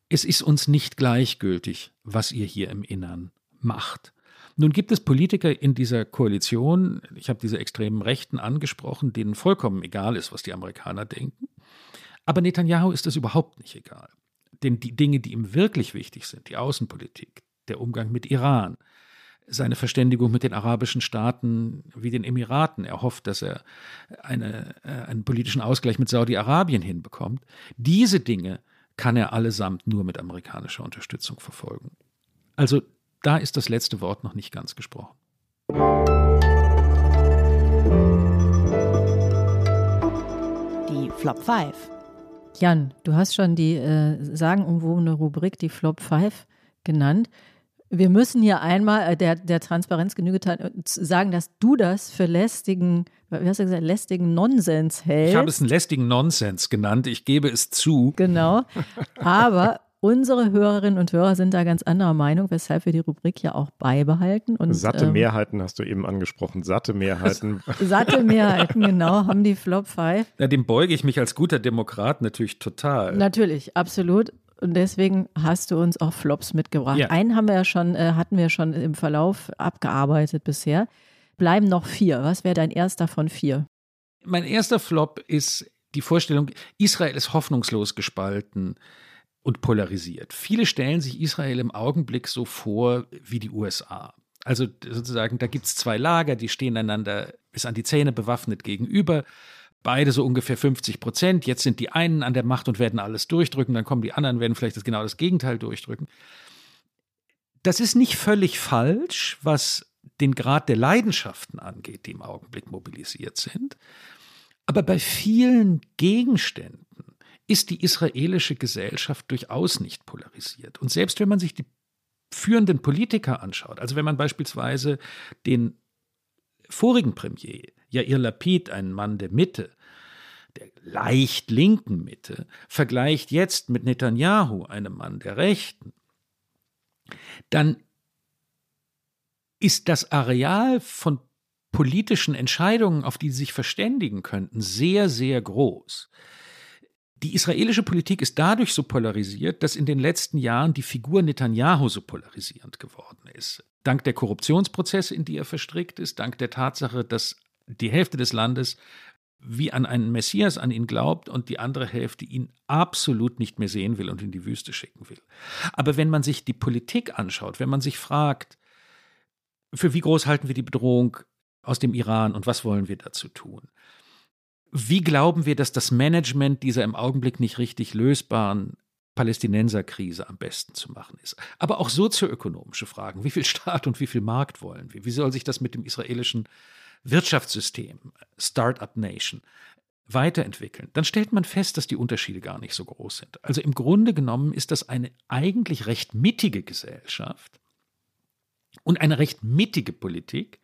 es ist uns nicht gleichgültig, was ihr hier im Innern macht. Nun gibt es Politiker in dieser Koalition, ich habe diese extremen Rechten angesprochen, denen vollkommen egal ist, was die Amerikaner denken. Aber Netanyahu ist das überhaupt nicht egal. Denn die Dinge, die ihm wirklich wichtig sind, die Außenpolitik, der Umgang mit Iran, seine Verständigung mit den arabischen Staaten wie den Emiraten. Er hofft, dass er eine, äh, einen politischen Ausgleich mit Saudi-Arabien hinbekommt. Diese Dinge kann er allesamt nur mit amerikanischer Unterstützung verfolgen. Also da ist das letzte Wort noch nicht ganz gesprochen. Die Flop 5. Jan, du hast schon die äh, sagenumwobene Rubrik, die Flop 5, genannt. Wir müssen hier einmal äh, der, der Transparenz Genüge sagen, dass du das für lästigen, wie hast du gesagt, lästigen Nonsens hältst. Ich habe es einen lästigen Nonsens genannt, ich gebe es zu. Genau. [LAUGHS] Aber Unsere Hörerinnen und Hörer sind da ganz anderer Meinung, weshalb wir die Rubrik ja auch beibehalten. Und, satte ähm, Mehrheiten hast du eben angesprochen. Satte Mehrheiten. [LAUGHS] satte Mehrheiten, genau, haben die Flop 5. Ja, dem beuge ich mich als guter Demokrat natürlich total. Natürlich, absolut. Und deswegen hast du uns auch Flops mitgebracht. Ja. Einen haben wir ja schon, äh, hatten wir schon im Verlauf abgearbeitet bisher. Bleiben noch vier. Was wäre dein erster von vier? Mein erster Flop ist die Vorstellung, Israel ist hoffnungslos gespalten und polarisiert. Viele stellen sich Israel im Augenblick so vor wie die USA. Also sozusagen, da gibt es zwei Lager, die stehen einander bis an die Zähne bewaffnet gegenüber. Beide so ungefähr 50 Prozent. Jetzt sind die einen an der Macht und werden alles durchdrücken, dann kommen die anderen, werden vielleicht das genau das Gegenteil durchdrücken. Das ist nicht völlig falsch, was den Grad der Leidenschaften angeht, die im Augenblick mobilisiert sind. Aber bei vielen Gegenständen ist die israelische Gesellschaft durchaus nicht polarisiert. Und selbst wenn man sich die führenden Politiker anschaut, also wenn man beispielsweise den vorigen Premier, Yair Lapid, einen Mann der Mitte, der leicht linken Mitte, vergleicht jetzt mit Netanyahu, einem Mann der Rechten, dann ist das Areal von politischen Entscheidungen, auf die sie sich verständigen könnten, sehr, sehr groß. Die israelische Politik ist dadurch so polarisiert, dass in den letzten Jahren die Figur Netanyahu so polarisierend geworden ist. Dank der Korruptionsprozesse, in die er verstrickt ist, dank der Tatsache, dass die Hälfte des Landes wie an einen Messias an ihn glaubt und die andere Hälfte ihn absolut nicht mehr sehen will und in die Wüste schicken will. Aber wenn man sich die Politik anschaut, wenn man sich fragt, für wie groß halten wir die Bedrohung aus dem Iran und was wollen wir dazu tun, wie glauben wir, dass das Management dieser im Augenblick nicht richtig lösbaren Palästinenserkrise am besten zu machen ist. Aber auch sozioökonomische Fragen. Wie viel Staat und wie viel Markt wollen wir? Wie soll sich das mit dem israelischen Wirtschaftssystem, Startup Nation, weiterentwickeln? Dann stellt man fest, dass die Unterschiede gar nicht so groß sind. Also im Grunde genommen ist das eine eigentlich recht mittige Gesellschaft und eine recht mittige Politik,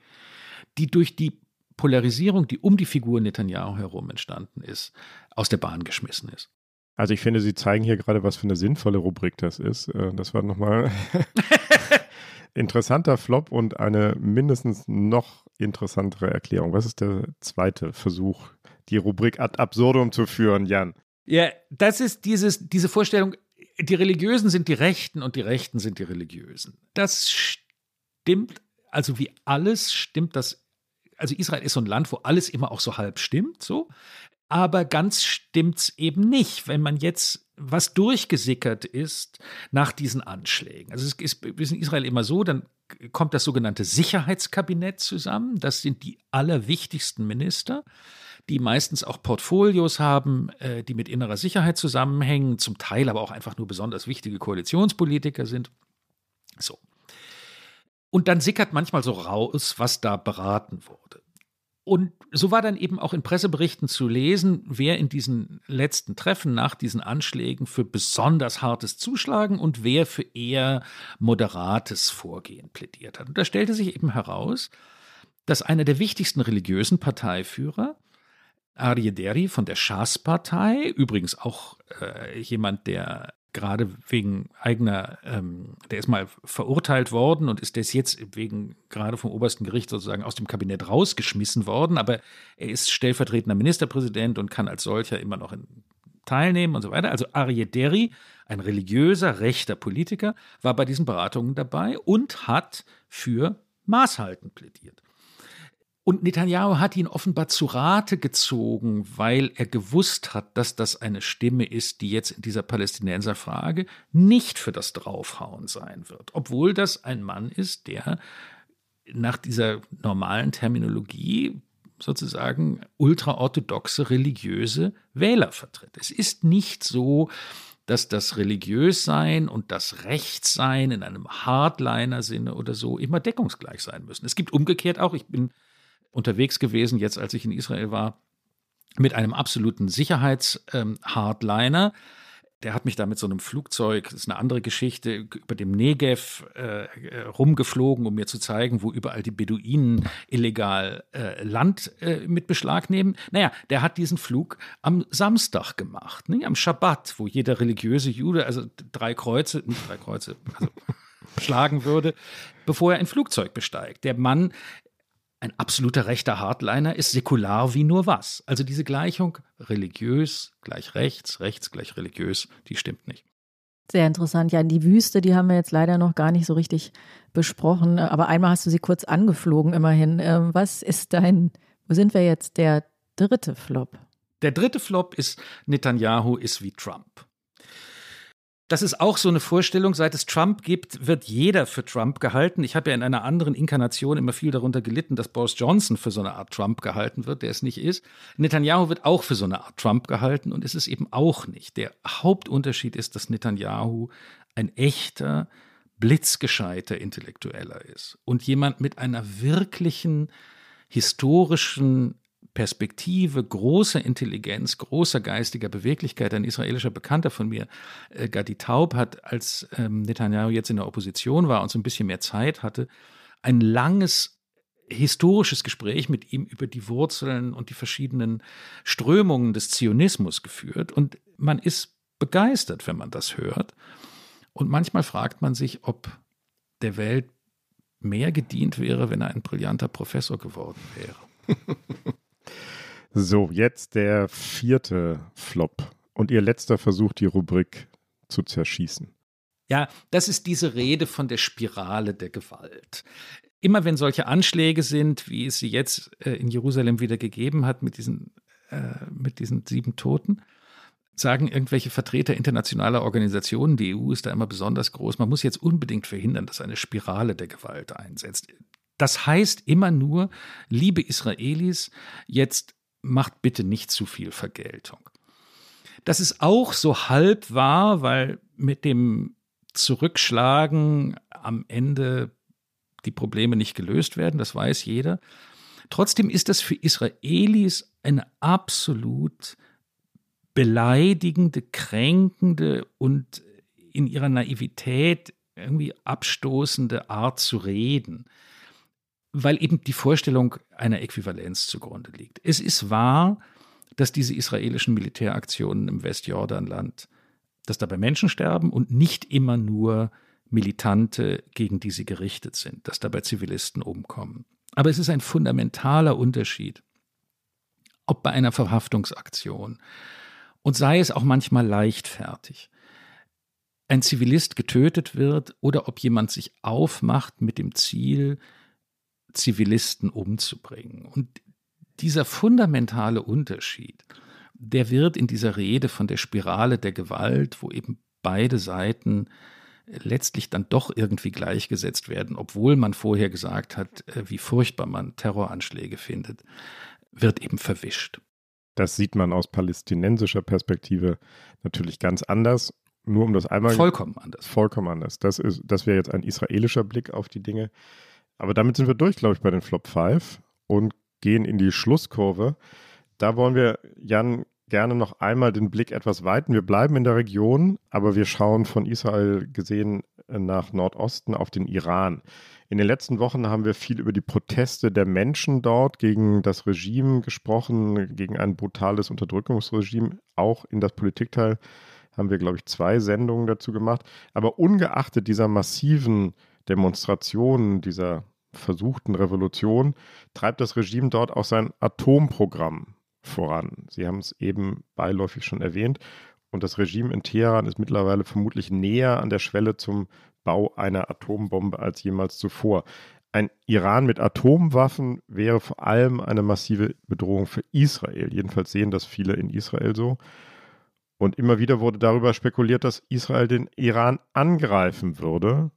die durch die Polarisierung, die um die Figur Netanyahu herum entstanden ist, aus der Bahn geschmissen ist. Also ich finde, Sie zeigen hier gerade, was für eine sinnvolle Rubrik das ist. Äh, das war nochmal [LAUGHS] interessanter Flop und eine mindestens noch interessantere Erklärung. Was ist der zweite Versuch, die Rubrik ad absurdum zu führen, Jan? Ja, das ist dieses, diese Vorstellung, die Religiösen sind die Rechten und die Rechten sind die Religiösen. Das stimmt, also wie alles stimmt das also Israel ist so ein Land, wo alles immer auch so halb stimmt, so. Aber ganz stimmt's eben nicht, wenn man jetzt was durchgesickert ist nach diesen Anschlägen. Also es ist, in Israel immer so, dann kommt das sogenannte Sicherheitskabinett zusammen. Das sind die allerwichtigsten Minister, die meistens auch Portfolios haben, äh, die mit innerer Sicherheit zusammenhängen, zum Teil aber auch einfach nur besonders wichtige Koalitionspolitiker sind. So. Und dann sickert manchmal so raus, was da beraten wurde. Und so war dann eben auch in Presseberichten zu lesen, wer in diesen letzten Treffen nach diesen Anschlägen für besonders hartes Zuschlagen und wer für eher moderates Vorgehen plädiert hat. Und da stellte sich eben heraus, dass einer der wichtigsten religiösen Parteiführer, Aryeh Deri von der Schas-Partei, übrigens auch äh, jemand, der gerade wegen eigener, ähm, der ist mal verurteilt worden und ist das jetzt wegen gerade vom obersten Gericht sozusagen aus dem Kabinett rausgeschmissen worden, aber er ist stellvertretender Ministerpräsident und kann als solcher immer noch in, teilnehmen und so weiter. Also Aryeh Deri, ein religiöser, rechter Politiker, war bei diesen Beratungen dabei und hat für Maßhalten plädiert. Und Netanyahu hat ihn offenbar zu Rate gezogen, weil er gewusst hat, dass das eine Stimme ist, die jetzt in dieser Palästinenserfrage nicht für das Draufhauen sein wird. Obwohl das ein Mann ist, der nach dieser normalen Terminologie sozusagen ultraorthodoxe religiöse Wähler vertritt. Es ist nicht so, dass das Religiössein und das Rechtssein in einem Hardliner-Sinne oder so immer deckungsgleich sein müssen. Es gibt umgekehrt auch, ich bin unterwegs gewesen, jetzt als ich in Israel war, mit einem absoluten Sicherheits-Hardliner. Ähm, der hat mich da mit so einem Flugzeug, das ist eine andere Geschichte, über dem Negev äh, äh, rumgeflogen, um mir zu zeigen, wo überall die Beduinen illegal äh, Land äh, mit Beschlag nehmen. Naja, der hat diesen Flug am Samstag gemacht, ne, am Schabbat, wo jeder religiöse Jude, also drei Kreuze, nicht drei Kreuze, also [LAUGHS] schlagen würde, bevor er ein Flugzeug besteigt. Der Mann ein absoluter rechter Hardliner ist säkular wie nur was. Also diese Gleichung religiös gleich rechts, rechts gleich religiös, die stimmt nicht. Sehr interessant. Ja, die Wüste, die haben wir jetzt leider noch gar nicht so richtig besprochen. Aber einmal hast du sie kurz angeflogen, immerhin. Ähm, was ist dein, wo sind wir jetzt? Der dritte Flop. Der dritte Flop ist, Netanyahu ist wie Trump. Das ist auch so eine Vorstellung, seit es Trump gibt, wird jeder für Trump gehalten. Ich habe ja in einer anderen Inkarnation immer viel darunter gelitten, dass Boris Johnson für so eine Art Trump gehalten wird, der es nicht ist. Netanyahu wird auch für so eine Art Trump gehalten und ist es eben auch nicht. Der Hauptunterschied ist, dass Netanyahu ein echter, blitzgescheiter Intellektueller ist und jemand mit einer wirklichen historischen Perspektive, großer Intelligenz, großer geistiger Beweglichkeit. Ein israelischer Bekannter von mir, äh, Gadi Taub, hat, als ähm, Netanyahu jetzt in der Opposition war und so ein bisschen mehr Zeit hatte, ein langes historisches Gespräch mit ihm über die Wurzeln und die verschiedenen Strömungen des Zionismus geführt. Und man ist begeistert, wenn man das hört. Und manchmal fragt man sich, ob der Welt mehr gedient wäre, wenn er ein brillanter Professor geworden wäre. [LAUGHS] So, jetzt der vierte Flop und Ihr letzter Versuch, die Rubrik zu zerschießen. Ja, das ist diese Rede von der Spirale der Gewalt. Immer wenn solche Anschläge sind, wie es sie jetzt äh, in Jerusalem wieder gegeben hat mit diesen, äh, mit diesen sieben Toten, sagen irgendwelche Vertreter internationaler Organisationen, die EU ist da immer besonders groß, man muss jetzt unbedingt verhindern, dass eine Spirale der Gewalt einsetzt. Das heißt immer nur, liebe Israelis, jetzt macht bitte nicht zu viel Vergeltung. Das ist auch so halb wahr, weil mit dem Zurückschlagen am Ende die Probleme nicht gelöst werden, das weiß jeder. Trotzdem ist das für Israelis eine absolut beleidigende, kränkende und in ihrer Naivität irgendwie abstoßende Art zu reden weil eben die Vorstellung einer Äquivalenz zugrunde liegt. Es ist wahr, dass diese israelischen Militäraktionen im Westjordanland, dass dabei Menschen sterben und nicht immer nur Militante, gegen die sie gerichtet sind, dass dabei Zivilisten umkommen. Aber es ist ein fundamentaler Unterschied, ob bei einer Verhaftungsaktion und sei es auch manchmal leichtfertig, ein Zivilist getötet wird oder ob jemand sich aufmacht mit dem Ziel, Zivilisten umzubringen. Und dieser fundamentale Unterschied, der wird in dieser Rede von der Spirale der Gewalt, wo eben beide Seiten letztlich dann doch irgendwie gleichgesetzt werden, obwohl man vorher gesagt hat, äh, wie furchtbar man Terroranschläge findet, wird eben verwischt. Das sieht man aus palästinensischer Perspektive natürlich ganz anders. nur um das einmal. Vollkommen anders. Vollkommen anders. Das, ist, das wäre jetzt ein israelischer Blick auf die Dinge. Aber damit sind wir durch, glaube ich, bei den Flop 5 und gehen in die Schlusskurve. Da wollen wir, Jan, gerne noch einmal den Blick etwas weiten. Wir bleiben in der Region, aber wir schauen von Israel gesehen nach Nordosten auf den Iran. In den letzten Wochen haben wir viel über die Proteste der Menschen dort gegen das Regime gesprochen, gegen ein brutales Unterdrückungsregime. Auch in das Politikteil haben wir, glaube ich, zwei Sendungen dazu gemacht. Aber ungeachtet dieser massiven Demonstrationen, dieser versuchten Revolution, treibt das Regime dort auch sein Atomprogramm voran. Sie haben es eben beiläufig schon erwähnt. Und das Regime in Teheran ist mittlerweile vermutlich näher an der Schwelle zum Bau einer Atombombe als jemals zuvor. Ein Iran mit Atomwaffen wäre vor allem eine massive Bedrohung für Israel. Jedenfalls sehen das viele in Israel so. Und immer wieder wurde darüber spekuliert, dass Israel den Iran angreifen würde,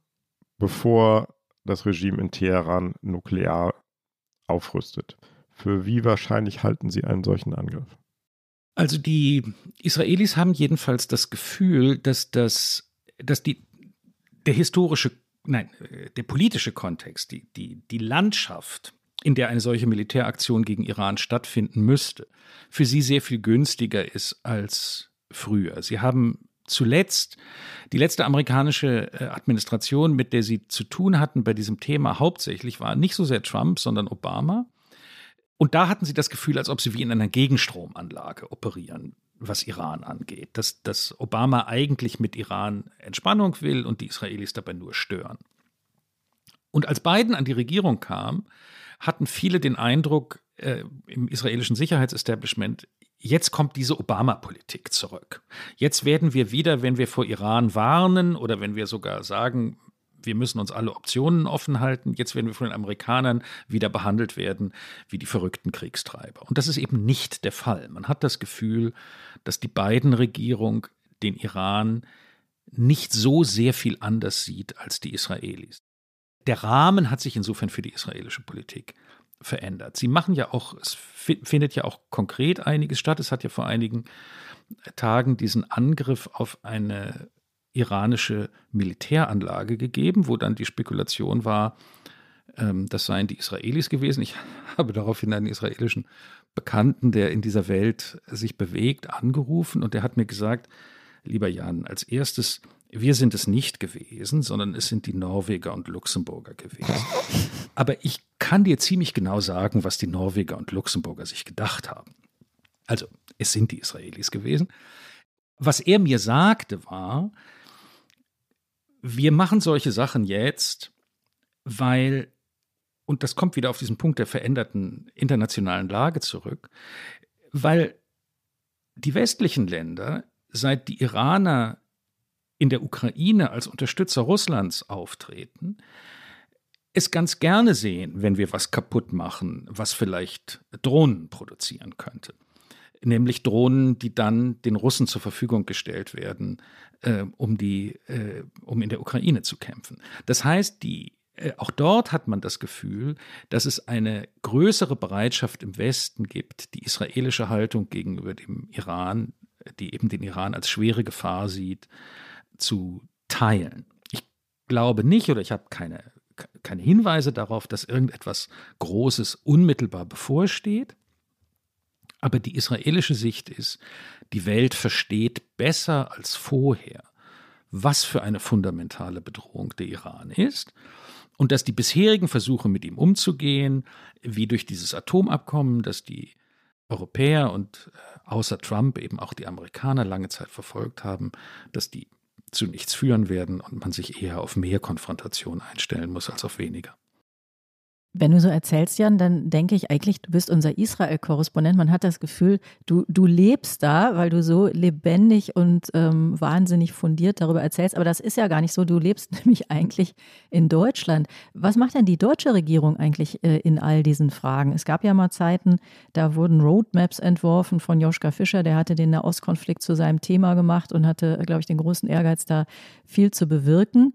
bevor das Regime in Teheran nuklear aufrüstet. Für wie wahrscheinlich halten Sie einen solchen Angriff? Also die Israelis haben jedenfalls das Gefühl, dass das, dass die, der historische, nein, der politische Kontext, die, die, die Landschaft, in der eine solche Militäraktion gegen Iran stattfinden müsste, für sie sehr viel günstiger ist als früher. Sie haben zuletzt die letzte amerikanische äh, Administration, mit der sie zu tun hatten bei diesem Thema hauptsächlich, war nicht so sehr Trump, sondern Obama. Und da hatten sie das Gefühl, als ob sie wie in einer Gegenstromanlage operieren, was Iran angeht. Dass, dass Obama eigentlich mit Iran Entspannung will und die Israelis dabei nur stören. Und als Biden an die Regierung kam, hatten viele den Eindruck äh, im israelischen Sicherheitsestablishment, jetzt kommt diese Obama-Politik zurück. Jetzt werden wir wieder, wenn wir vor Iran warnen oder wenn wir sogar sagen, wir müssen uns alle Optionen offen halten. Jetzt werden wir von den Amerikanern wieder behandelt werden wie die verrückten Kriegstreiber. Und das ist eben nicht der Fall. Man hat das Gefühl, dass die beiden Regierung den Iran nicht so sehr viel anders sieht als die Israelis. Der Rahmen hat sich insofern für die israelische Politik verändert. Sie machen ja auch, es findet ja auch konkret einiges statt. Es hat ja vor einigen Tagen diesen Angriff auf eine iranische Militäranlage gegeben, wo dann die Spekulation war, ähm, das seien die Israelis gewesen. Ich [LAUGHS] habe daraufhin einen israelischen Bekannten, der in dieser Welt sich bewegt, angerufen und der hat mir gesagt, lieber Jan, als erstes, wir sind es nicht gewesen, sondern es sind die Norweger und Luxemburger gewesen. [LAUGHS] Aber ich kann dir ziemlich genau sagen, was die Norweger und Luxemburger sich gedacht haben. Also, es sind die Israelis gewesen. Was er mir sagte war, wir machen solche Sachen jetzt, weil, und das kommt wieder auf diesen Punkt der veränderten internationalen Lage zurück, weil die westlichen Länder, seit die Iraner in der Ukraine als Unterstützer Russlands auftreten, es ganz gerne sehen, wenn wir was kaputt machen, was vielleicht Drohnen produzieren könnte nämlich Drohnen, die dann den Russen zur Verfügung gestellt werden, äh, um, die, äh, um in der Ukraine zu kämpfen. Das heißt, die, äh, auch dort hat man das Gefühl, dass es eine größere Bereitschaft im Westen gibt, die israelische Haltung gegenüber dem Iran, die eben den Iran als schwere Gefahr sieht, zu teilen. Ich glaube nicht oder ich habe keine, keine Hinweise darauf, dass irgendetwas Großes unmittelbar bevorsteht. Aber die israelische Sicht ist, die Welt versteht besser als vorher, was für eine fundamentale Bedrohung der Iran ist und dass die bisherigen Versuche mit ihm umzugehen, wie durch dieses Atomabkommen, das die Europäer und äh, außer Trump eben auch die Amerikaner lange Zeit verfolgt haben, dass die zu nichts führen werden und man sich eher auf mehr Konfrontation einstellen muss als auf weniger. Wenn du so erzählst, Jan, dann denke ich eigentlich, du bist unser Israel-Korrespondent. Man hat das Gefühl, du, du lebst da, weil du so lebendig und ähm, wahnsinnig fundiert darüber erzählst. Aber das ist ja gar nicht so. Du lebst [LAUGHS] nämlich eigentlich in Deutschland. Was macht denn die deutsche Regierung eigentlich äh, in all diesen Fragen? Es gab ja mal Zeiten, da wurden Roadmaps entworfen von Joschka Fischer. Der hatte den Nahostkonflikt zu seinem Thema gemacht und hatte, glaube ich, den großen Ehrgeiz, da viel zu bewirken.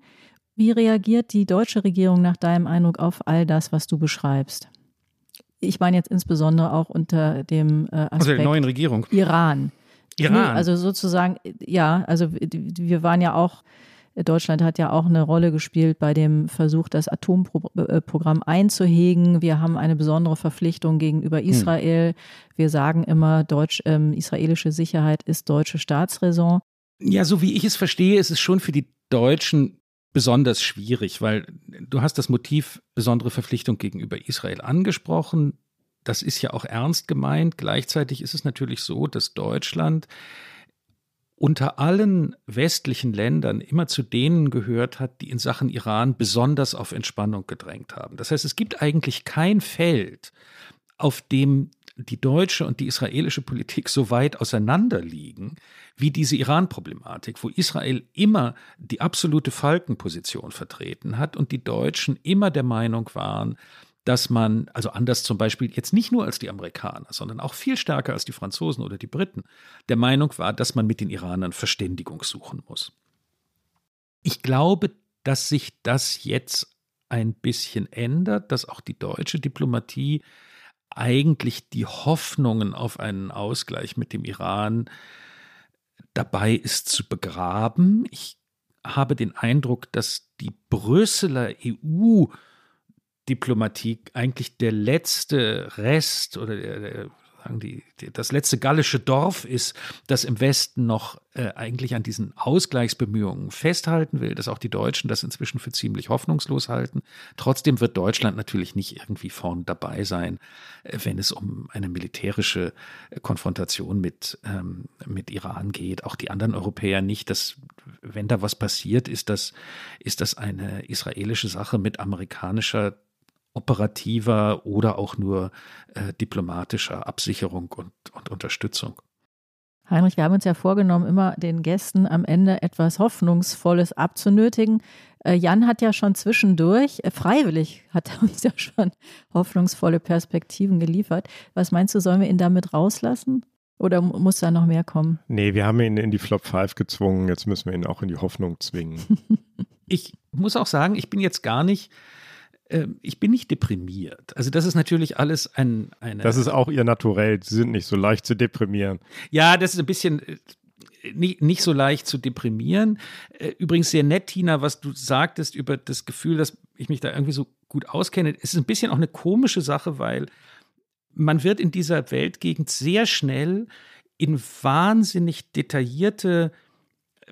Wie reagiert die deutsche Regierung nach deinem Eindruck auf all das, was du beschreibst? Ich meine jetzt insbesondere auch unter dem äh, Aspekt also der neuen Regierung. Iran. Iran. Also sozusagen, ja, also wir waren ja auch Deutschland hat ja auch eine Rolle gespielt bei dem Versuch, das Atomprogramm einzuhegen. Wir haben eine besondere Verpflichtung gegenüber hm. Israel. Wir sagen immer, deutsch, ähm, israelische Sicherheit ist deutsche Staatsräson. Ja, so wie ich es verstehe, ist es schon für die Deutschen besonders schwierig, weil du hast das Motiv besondere Verpflichtung gegenüber Israel angesprochen. Das ist ja auch ernst gemeint. Gleichzeitig ist es natürlich so, dass Deutschland unter allen westlichen Ländern immer zu denen gehört hat, die in Sachen Iran besonders auf Entspannung gedrängt haben. Das heißt, es gibt eigentlich kein Feld, auf dem die deutsche und die israelische Politik so weit auseinander liegen wie diese Iran-Problematik, wo Israel immer die absolute Falkenposition vertreten hat und die Deutschen immer der Meinung waren, dass man, also anders zum Beispiel jetzt nicht nur als die Amerikaner, sondern auch viel stärker als die Franzosen oder die Briten, der Meinung war, dass man mit den Iranern Verständigung suchen muss. Ich glaube, dass sich das jetzt ein bisschen ändert, dass auch die deutsche Diplomatie eigentlich die Hoffnungen auf einen Ausgleich mit dem Iran dabei ist zu begraben. Ich habe den Eindruck, dass die Brüsseler EU Diplomatie eigentlich der letzte Rest oder der, der, sagen die, das letzte gallische Dorf ist, das im Westen noch äh, eigentlich an diesen Ausgleichsbemühungen festhalten will, dass auch die Deutschen das inzwischen für ziemlich hoffnungslos halten. Trotzdem wird Deutschland natürlich nicht irgendwie vorn dabei sein, äh, wenn es um eine militärische äh, Konfrontation mit, ähm, mit Iran geht. Auch die anderen Europäer nicht. Dass, wenn da was passiert, ist das, ist das eine israelische Sache mit amerikanischer operativer oder auch nur äh, diplomatischer Absicherung und, und Unterstützung. Heinrich, wir haben uns ja vorgenommen, immer den Gästen am Ende etwas Hoffnungsvolles abzunötigen. Äh, Jan hat ja schon zwischendurch, äh, freiwillig hat er [LAUGHS] uns ja schon hoffnungsvolle Perspektiven geliefert. Was meinst du, sollen wir ihn damit rauslassen? Oder muss da noch mehr kommen? Nee, wir haben ihn in die Flop 5 gezwungen, jetzt müssen wir ihn auch in die Hoffnung zwingen. [LAUGHS] ich muss auch sagen, ich bin jetzt gar nicht ich bin nicht deprimiert. Also das ist natürlich alles ein, eine. Das ist auch ihr Naturell. Sie sind nicht so leicht zu deprimieren. Ja, das ist ein bisschen äh, nicht, nicht so leicht zu deprimieren. Äh, übrigens sehr nett, Tina, was du sagtest über das Gefühl, dass ich mich da irgendwie so gut auskenne. Es ist ein bisschen auch eine komische Sache, weil man wird in dieser Weltgegend sehr schnell in wahnsinnig detaillierte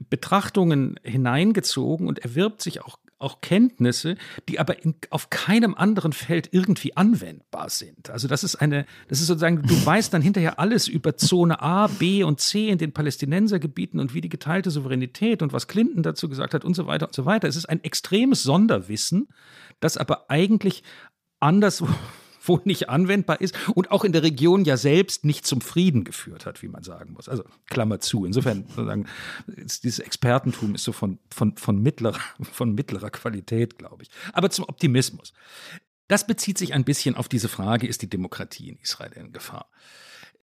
Betrachtungen hineingezogen und erwirbt sich auch auch Kenntnisse, die aber in, auf keinem anderen Feld irgendwie anwendbar sind. Also das ist eine, das ist sozusagen, du weißt dann hinterher alles über Zone A, B und C in den Palästinensergebieten und wie die geteilte Souveränität und was Clinton dazu gesagt hat und so weiter und so weiter. Es ist ein extremes Sonderwissen, das aber eigentlich anderswo wohl nicht anwendbar ist und auch in der Region ja selbst nicht zum Frieden geführt hat, wie man sagen muss. Also Klammer zu. Insofern sozusagen, dieses Expertentum ist so von, von, von, mittlerer, von mittlerer Qualität, glaube ich. Aber zum Optimismus. Das bezieht sich ein bisschen auf diese Frage, ist die Demokratie in Israel in Gefahr?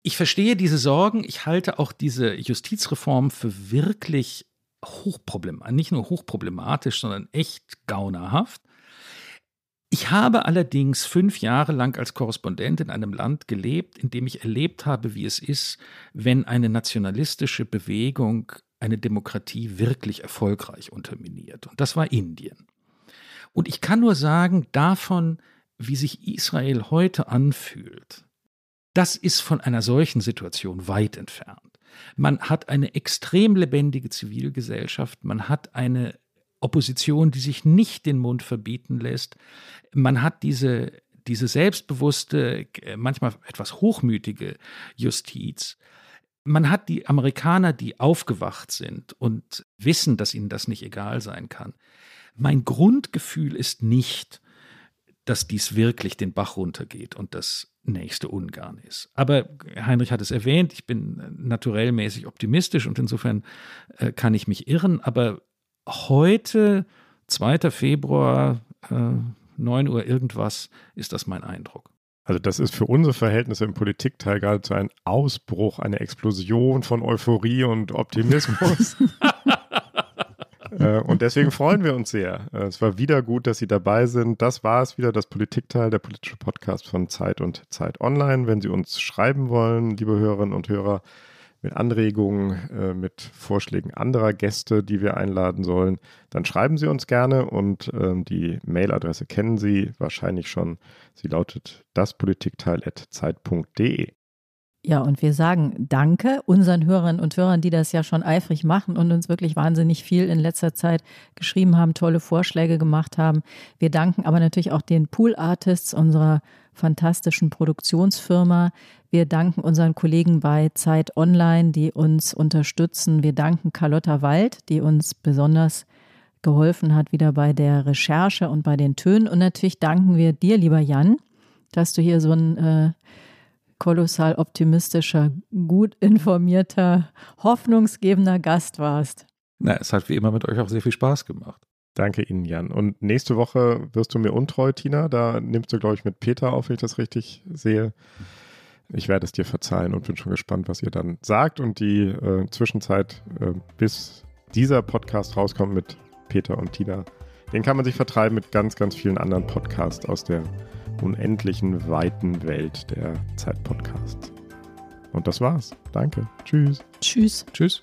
Ich verstehe diese Sorgen. Ich halte auch diese Justizreform für wirklich hochproblematisch, nicht nur hochproblematisch, sondern echt gaunerhaft. Ich habe allerdings fünf Jahre lang als Korrespondent in einem Land gelebt, in dem ich erlebt habe, wie es ist, wenn eine nationalistische Bewegung eine Demokratie wirklich erfolgreich unterminiert. Und das war Indien. Und ich kann nur sagen, davon, wie sich Israel heute anfühlt, das ist von einer solchen Situation weit entfernt. Man hat eine extrem lebendige Zivilgesellschaft, man hat eine Opposition, die sich nicht den Mund verbieten lässt. Man hat diese, diese selbstbewusste, manchmal etwas hochmütige Justiz. Man hat die Amerikaner, die aufgewacht sind und wissen, dass ihnen das nicht egal sein kann. Mein Grundgefühl ist nicht, dass dies wirklich den Bach runtergeht und das nächste Ungarn ist. Aber Heinrich hat es erwähnt, ich bin naturellmäßig optimistisch und insofern äh, kann ich mich irren, aber heute, 2. Februar, äh, 9 Uhr irgendwas, ist das mein Eindruck. Also das ist für unsere Verhältnisse im Politikteil geradezu ein Ausbruch, eine Explosion von Euphorie und Optimismus. [LAUGHS] [LAUGHS] äh, und deswegen freuen wir uns sehr. Äh, es war wieder gut, dass Sie dabei sind. Das war es wieder, das Politikteil, der politische Podcast von Zeit und Zeit Online. Wenn Sie uns schreiben wollen, liebe Hörerinnen und Hörer, mit Anregungen, äh, mit Vorschlägen anderer Gäste, die wir einladen sollen, dann schreiben Sie uns gerne und ähm, die Mailadresse kennen Sie wahrscheinlich schon. Sie lautet daspolitikteil.zeit.de. Ja, und wir sagen Danke unseren Hörerinnen und Hörern, die das ja schon eifrig machen und uns wirklich wahnsinnig viel in letzter Zeit geschrieben haben, tolle Vorschläge gemacht haben. Wir danken aber natürlich auch den Pool Artists unserer fantastischen Produktionsfirma. Wir danken unseren Kollegen bei Zeit Online, die uns unterstützen. Wir danken Carlotta Wald, die uns besonders geholfen hat, wieder bei der Recherche und bei den Tönen. Und natürlich danken wir dir, lieber Jan, dass du hier so ein äh, kolossal optimistischer, gut informierter, hoffnungsgebender Gast warst. Na, es hat wie immer mit euch auch sehr viel Spaß gemacht. Danke Ihnen, Jan. Und nächste Woche wirst du mir untreu, Tina. Da nimmst du, glaube ich, mit Peter auf, wenn ich das richtig sehe. Ich werde es dir verzeihen und bin schon gespannt, was ihr dann sagt. Und die äh, Zwischenzeit, äh, bis dieser Podcast rauskommt mit Peter und Tina, den kann man sich vertreiben mit ganz, ganz vielen anderen Podcasts aus der unendlichen weiten Welt der Zeitpodcasts. Und das war's. Danke. Tschüss. Tschüss. Tschüss.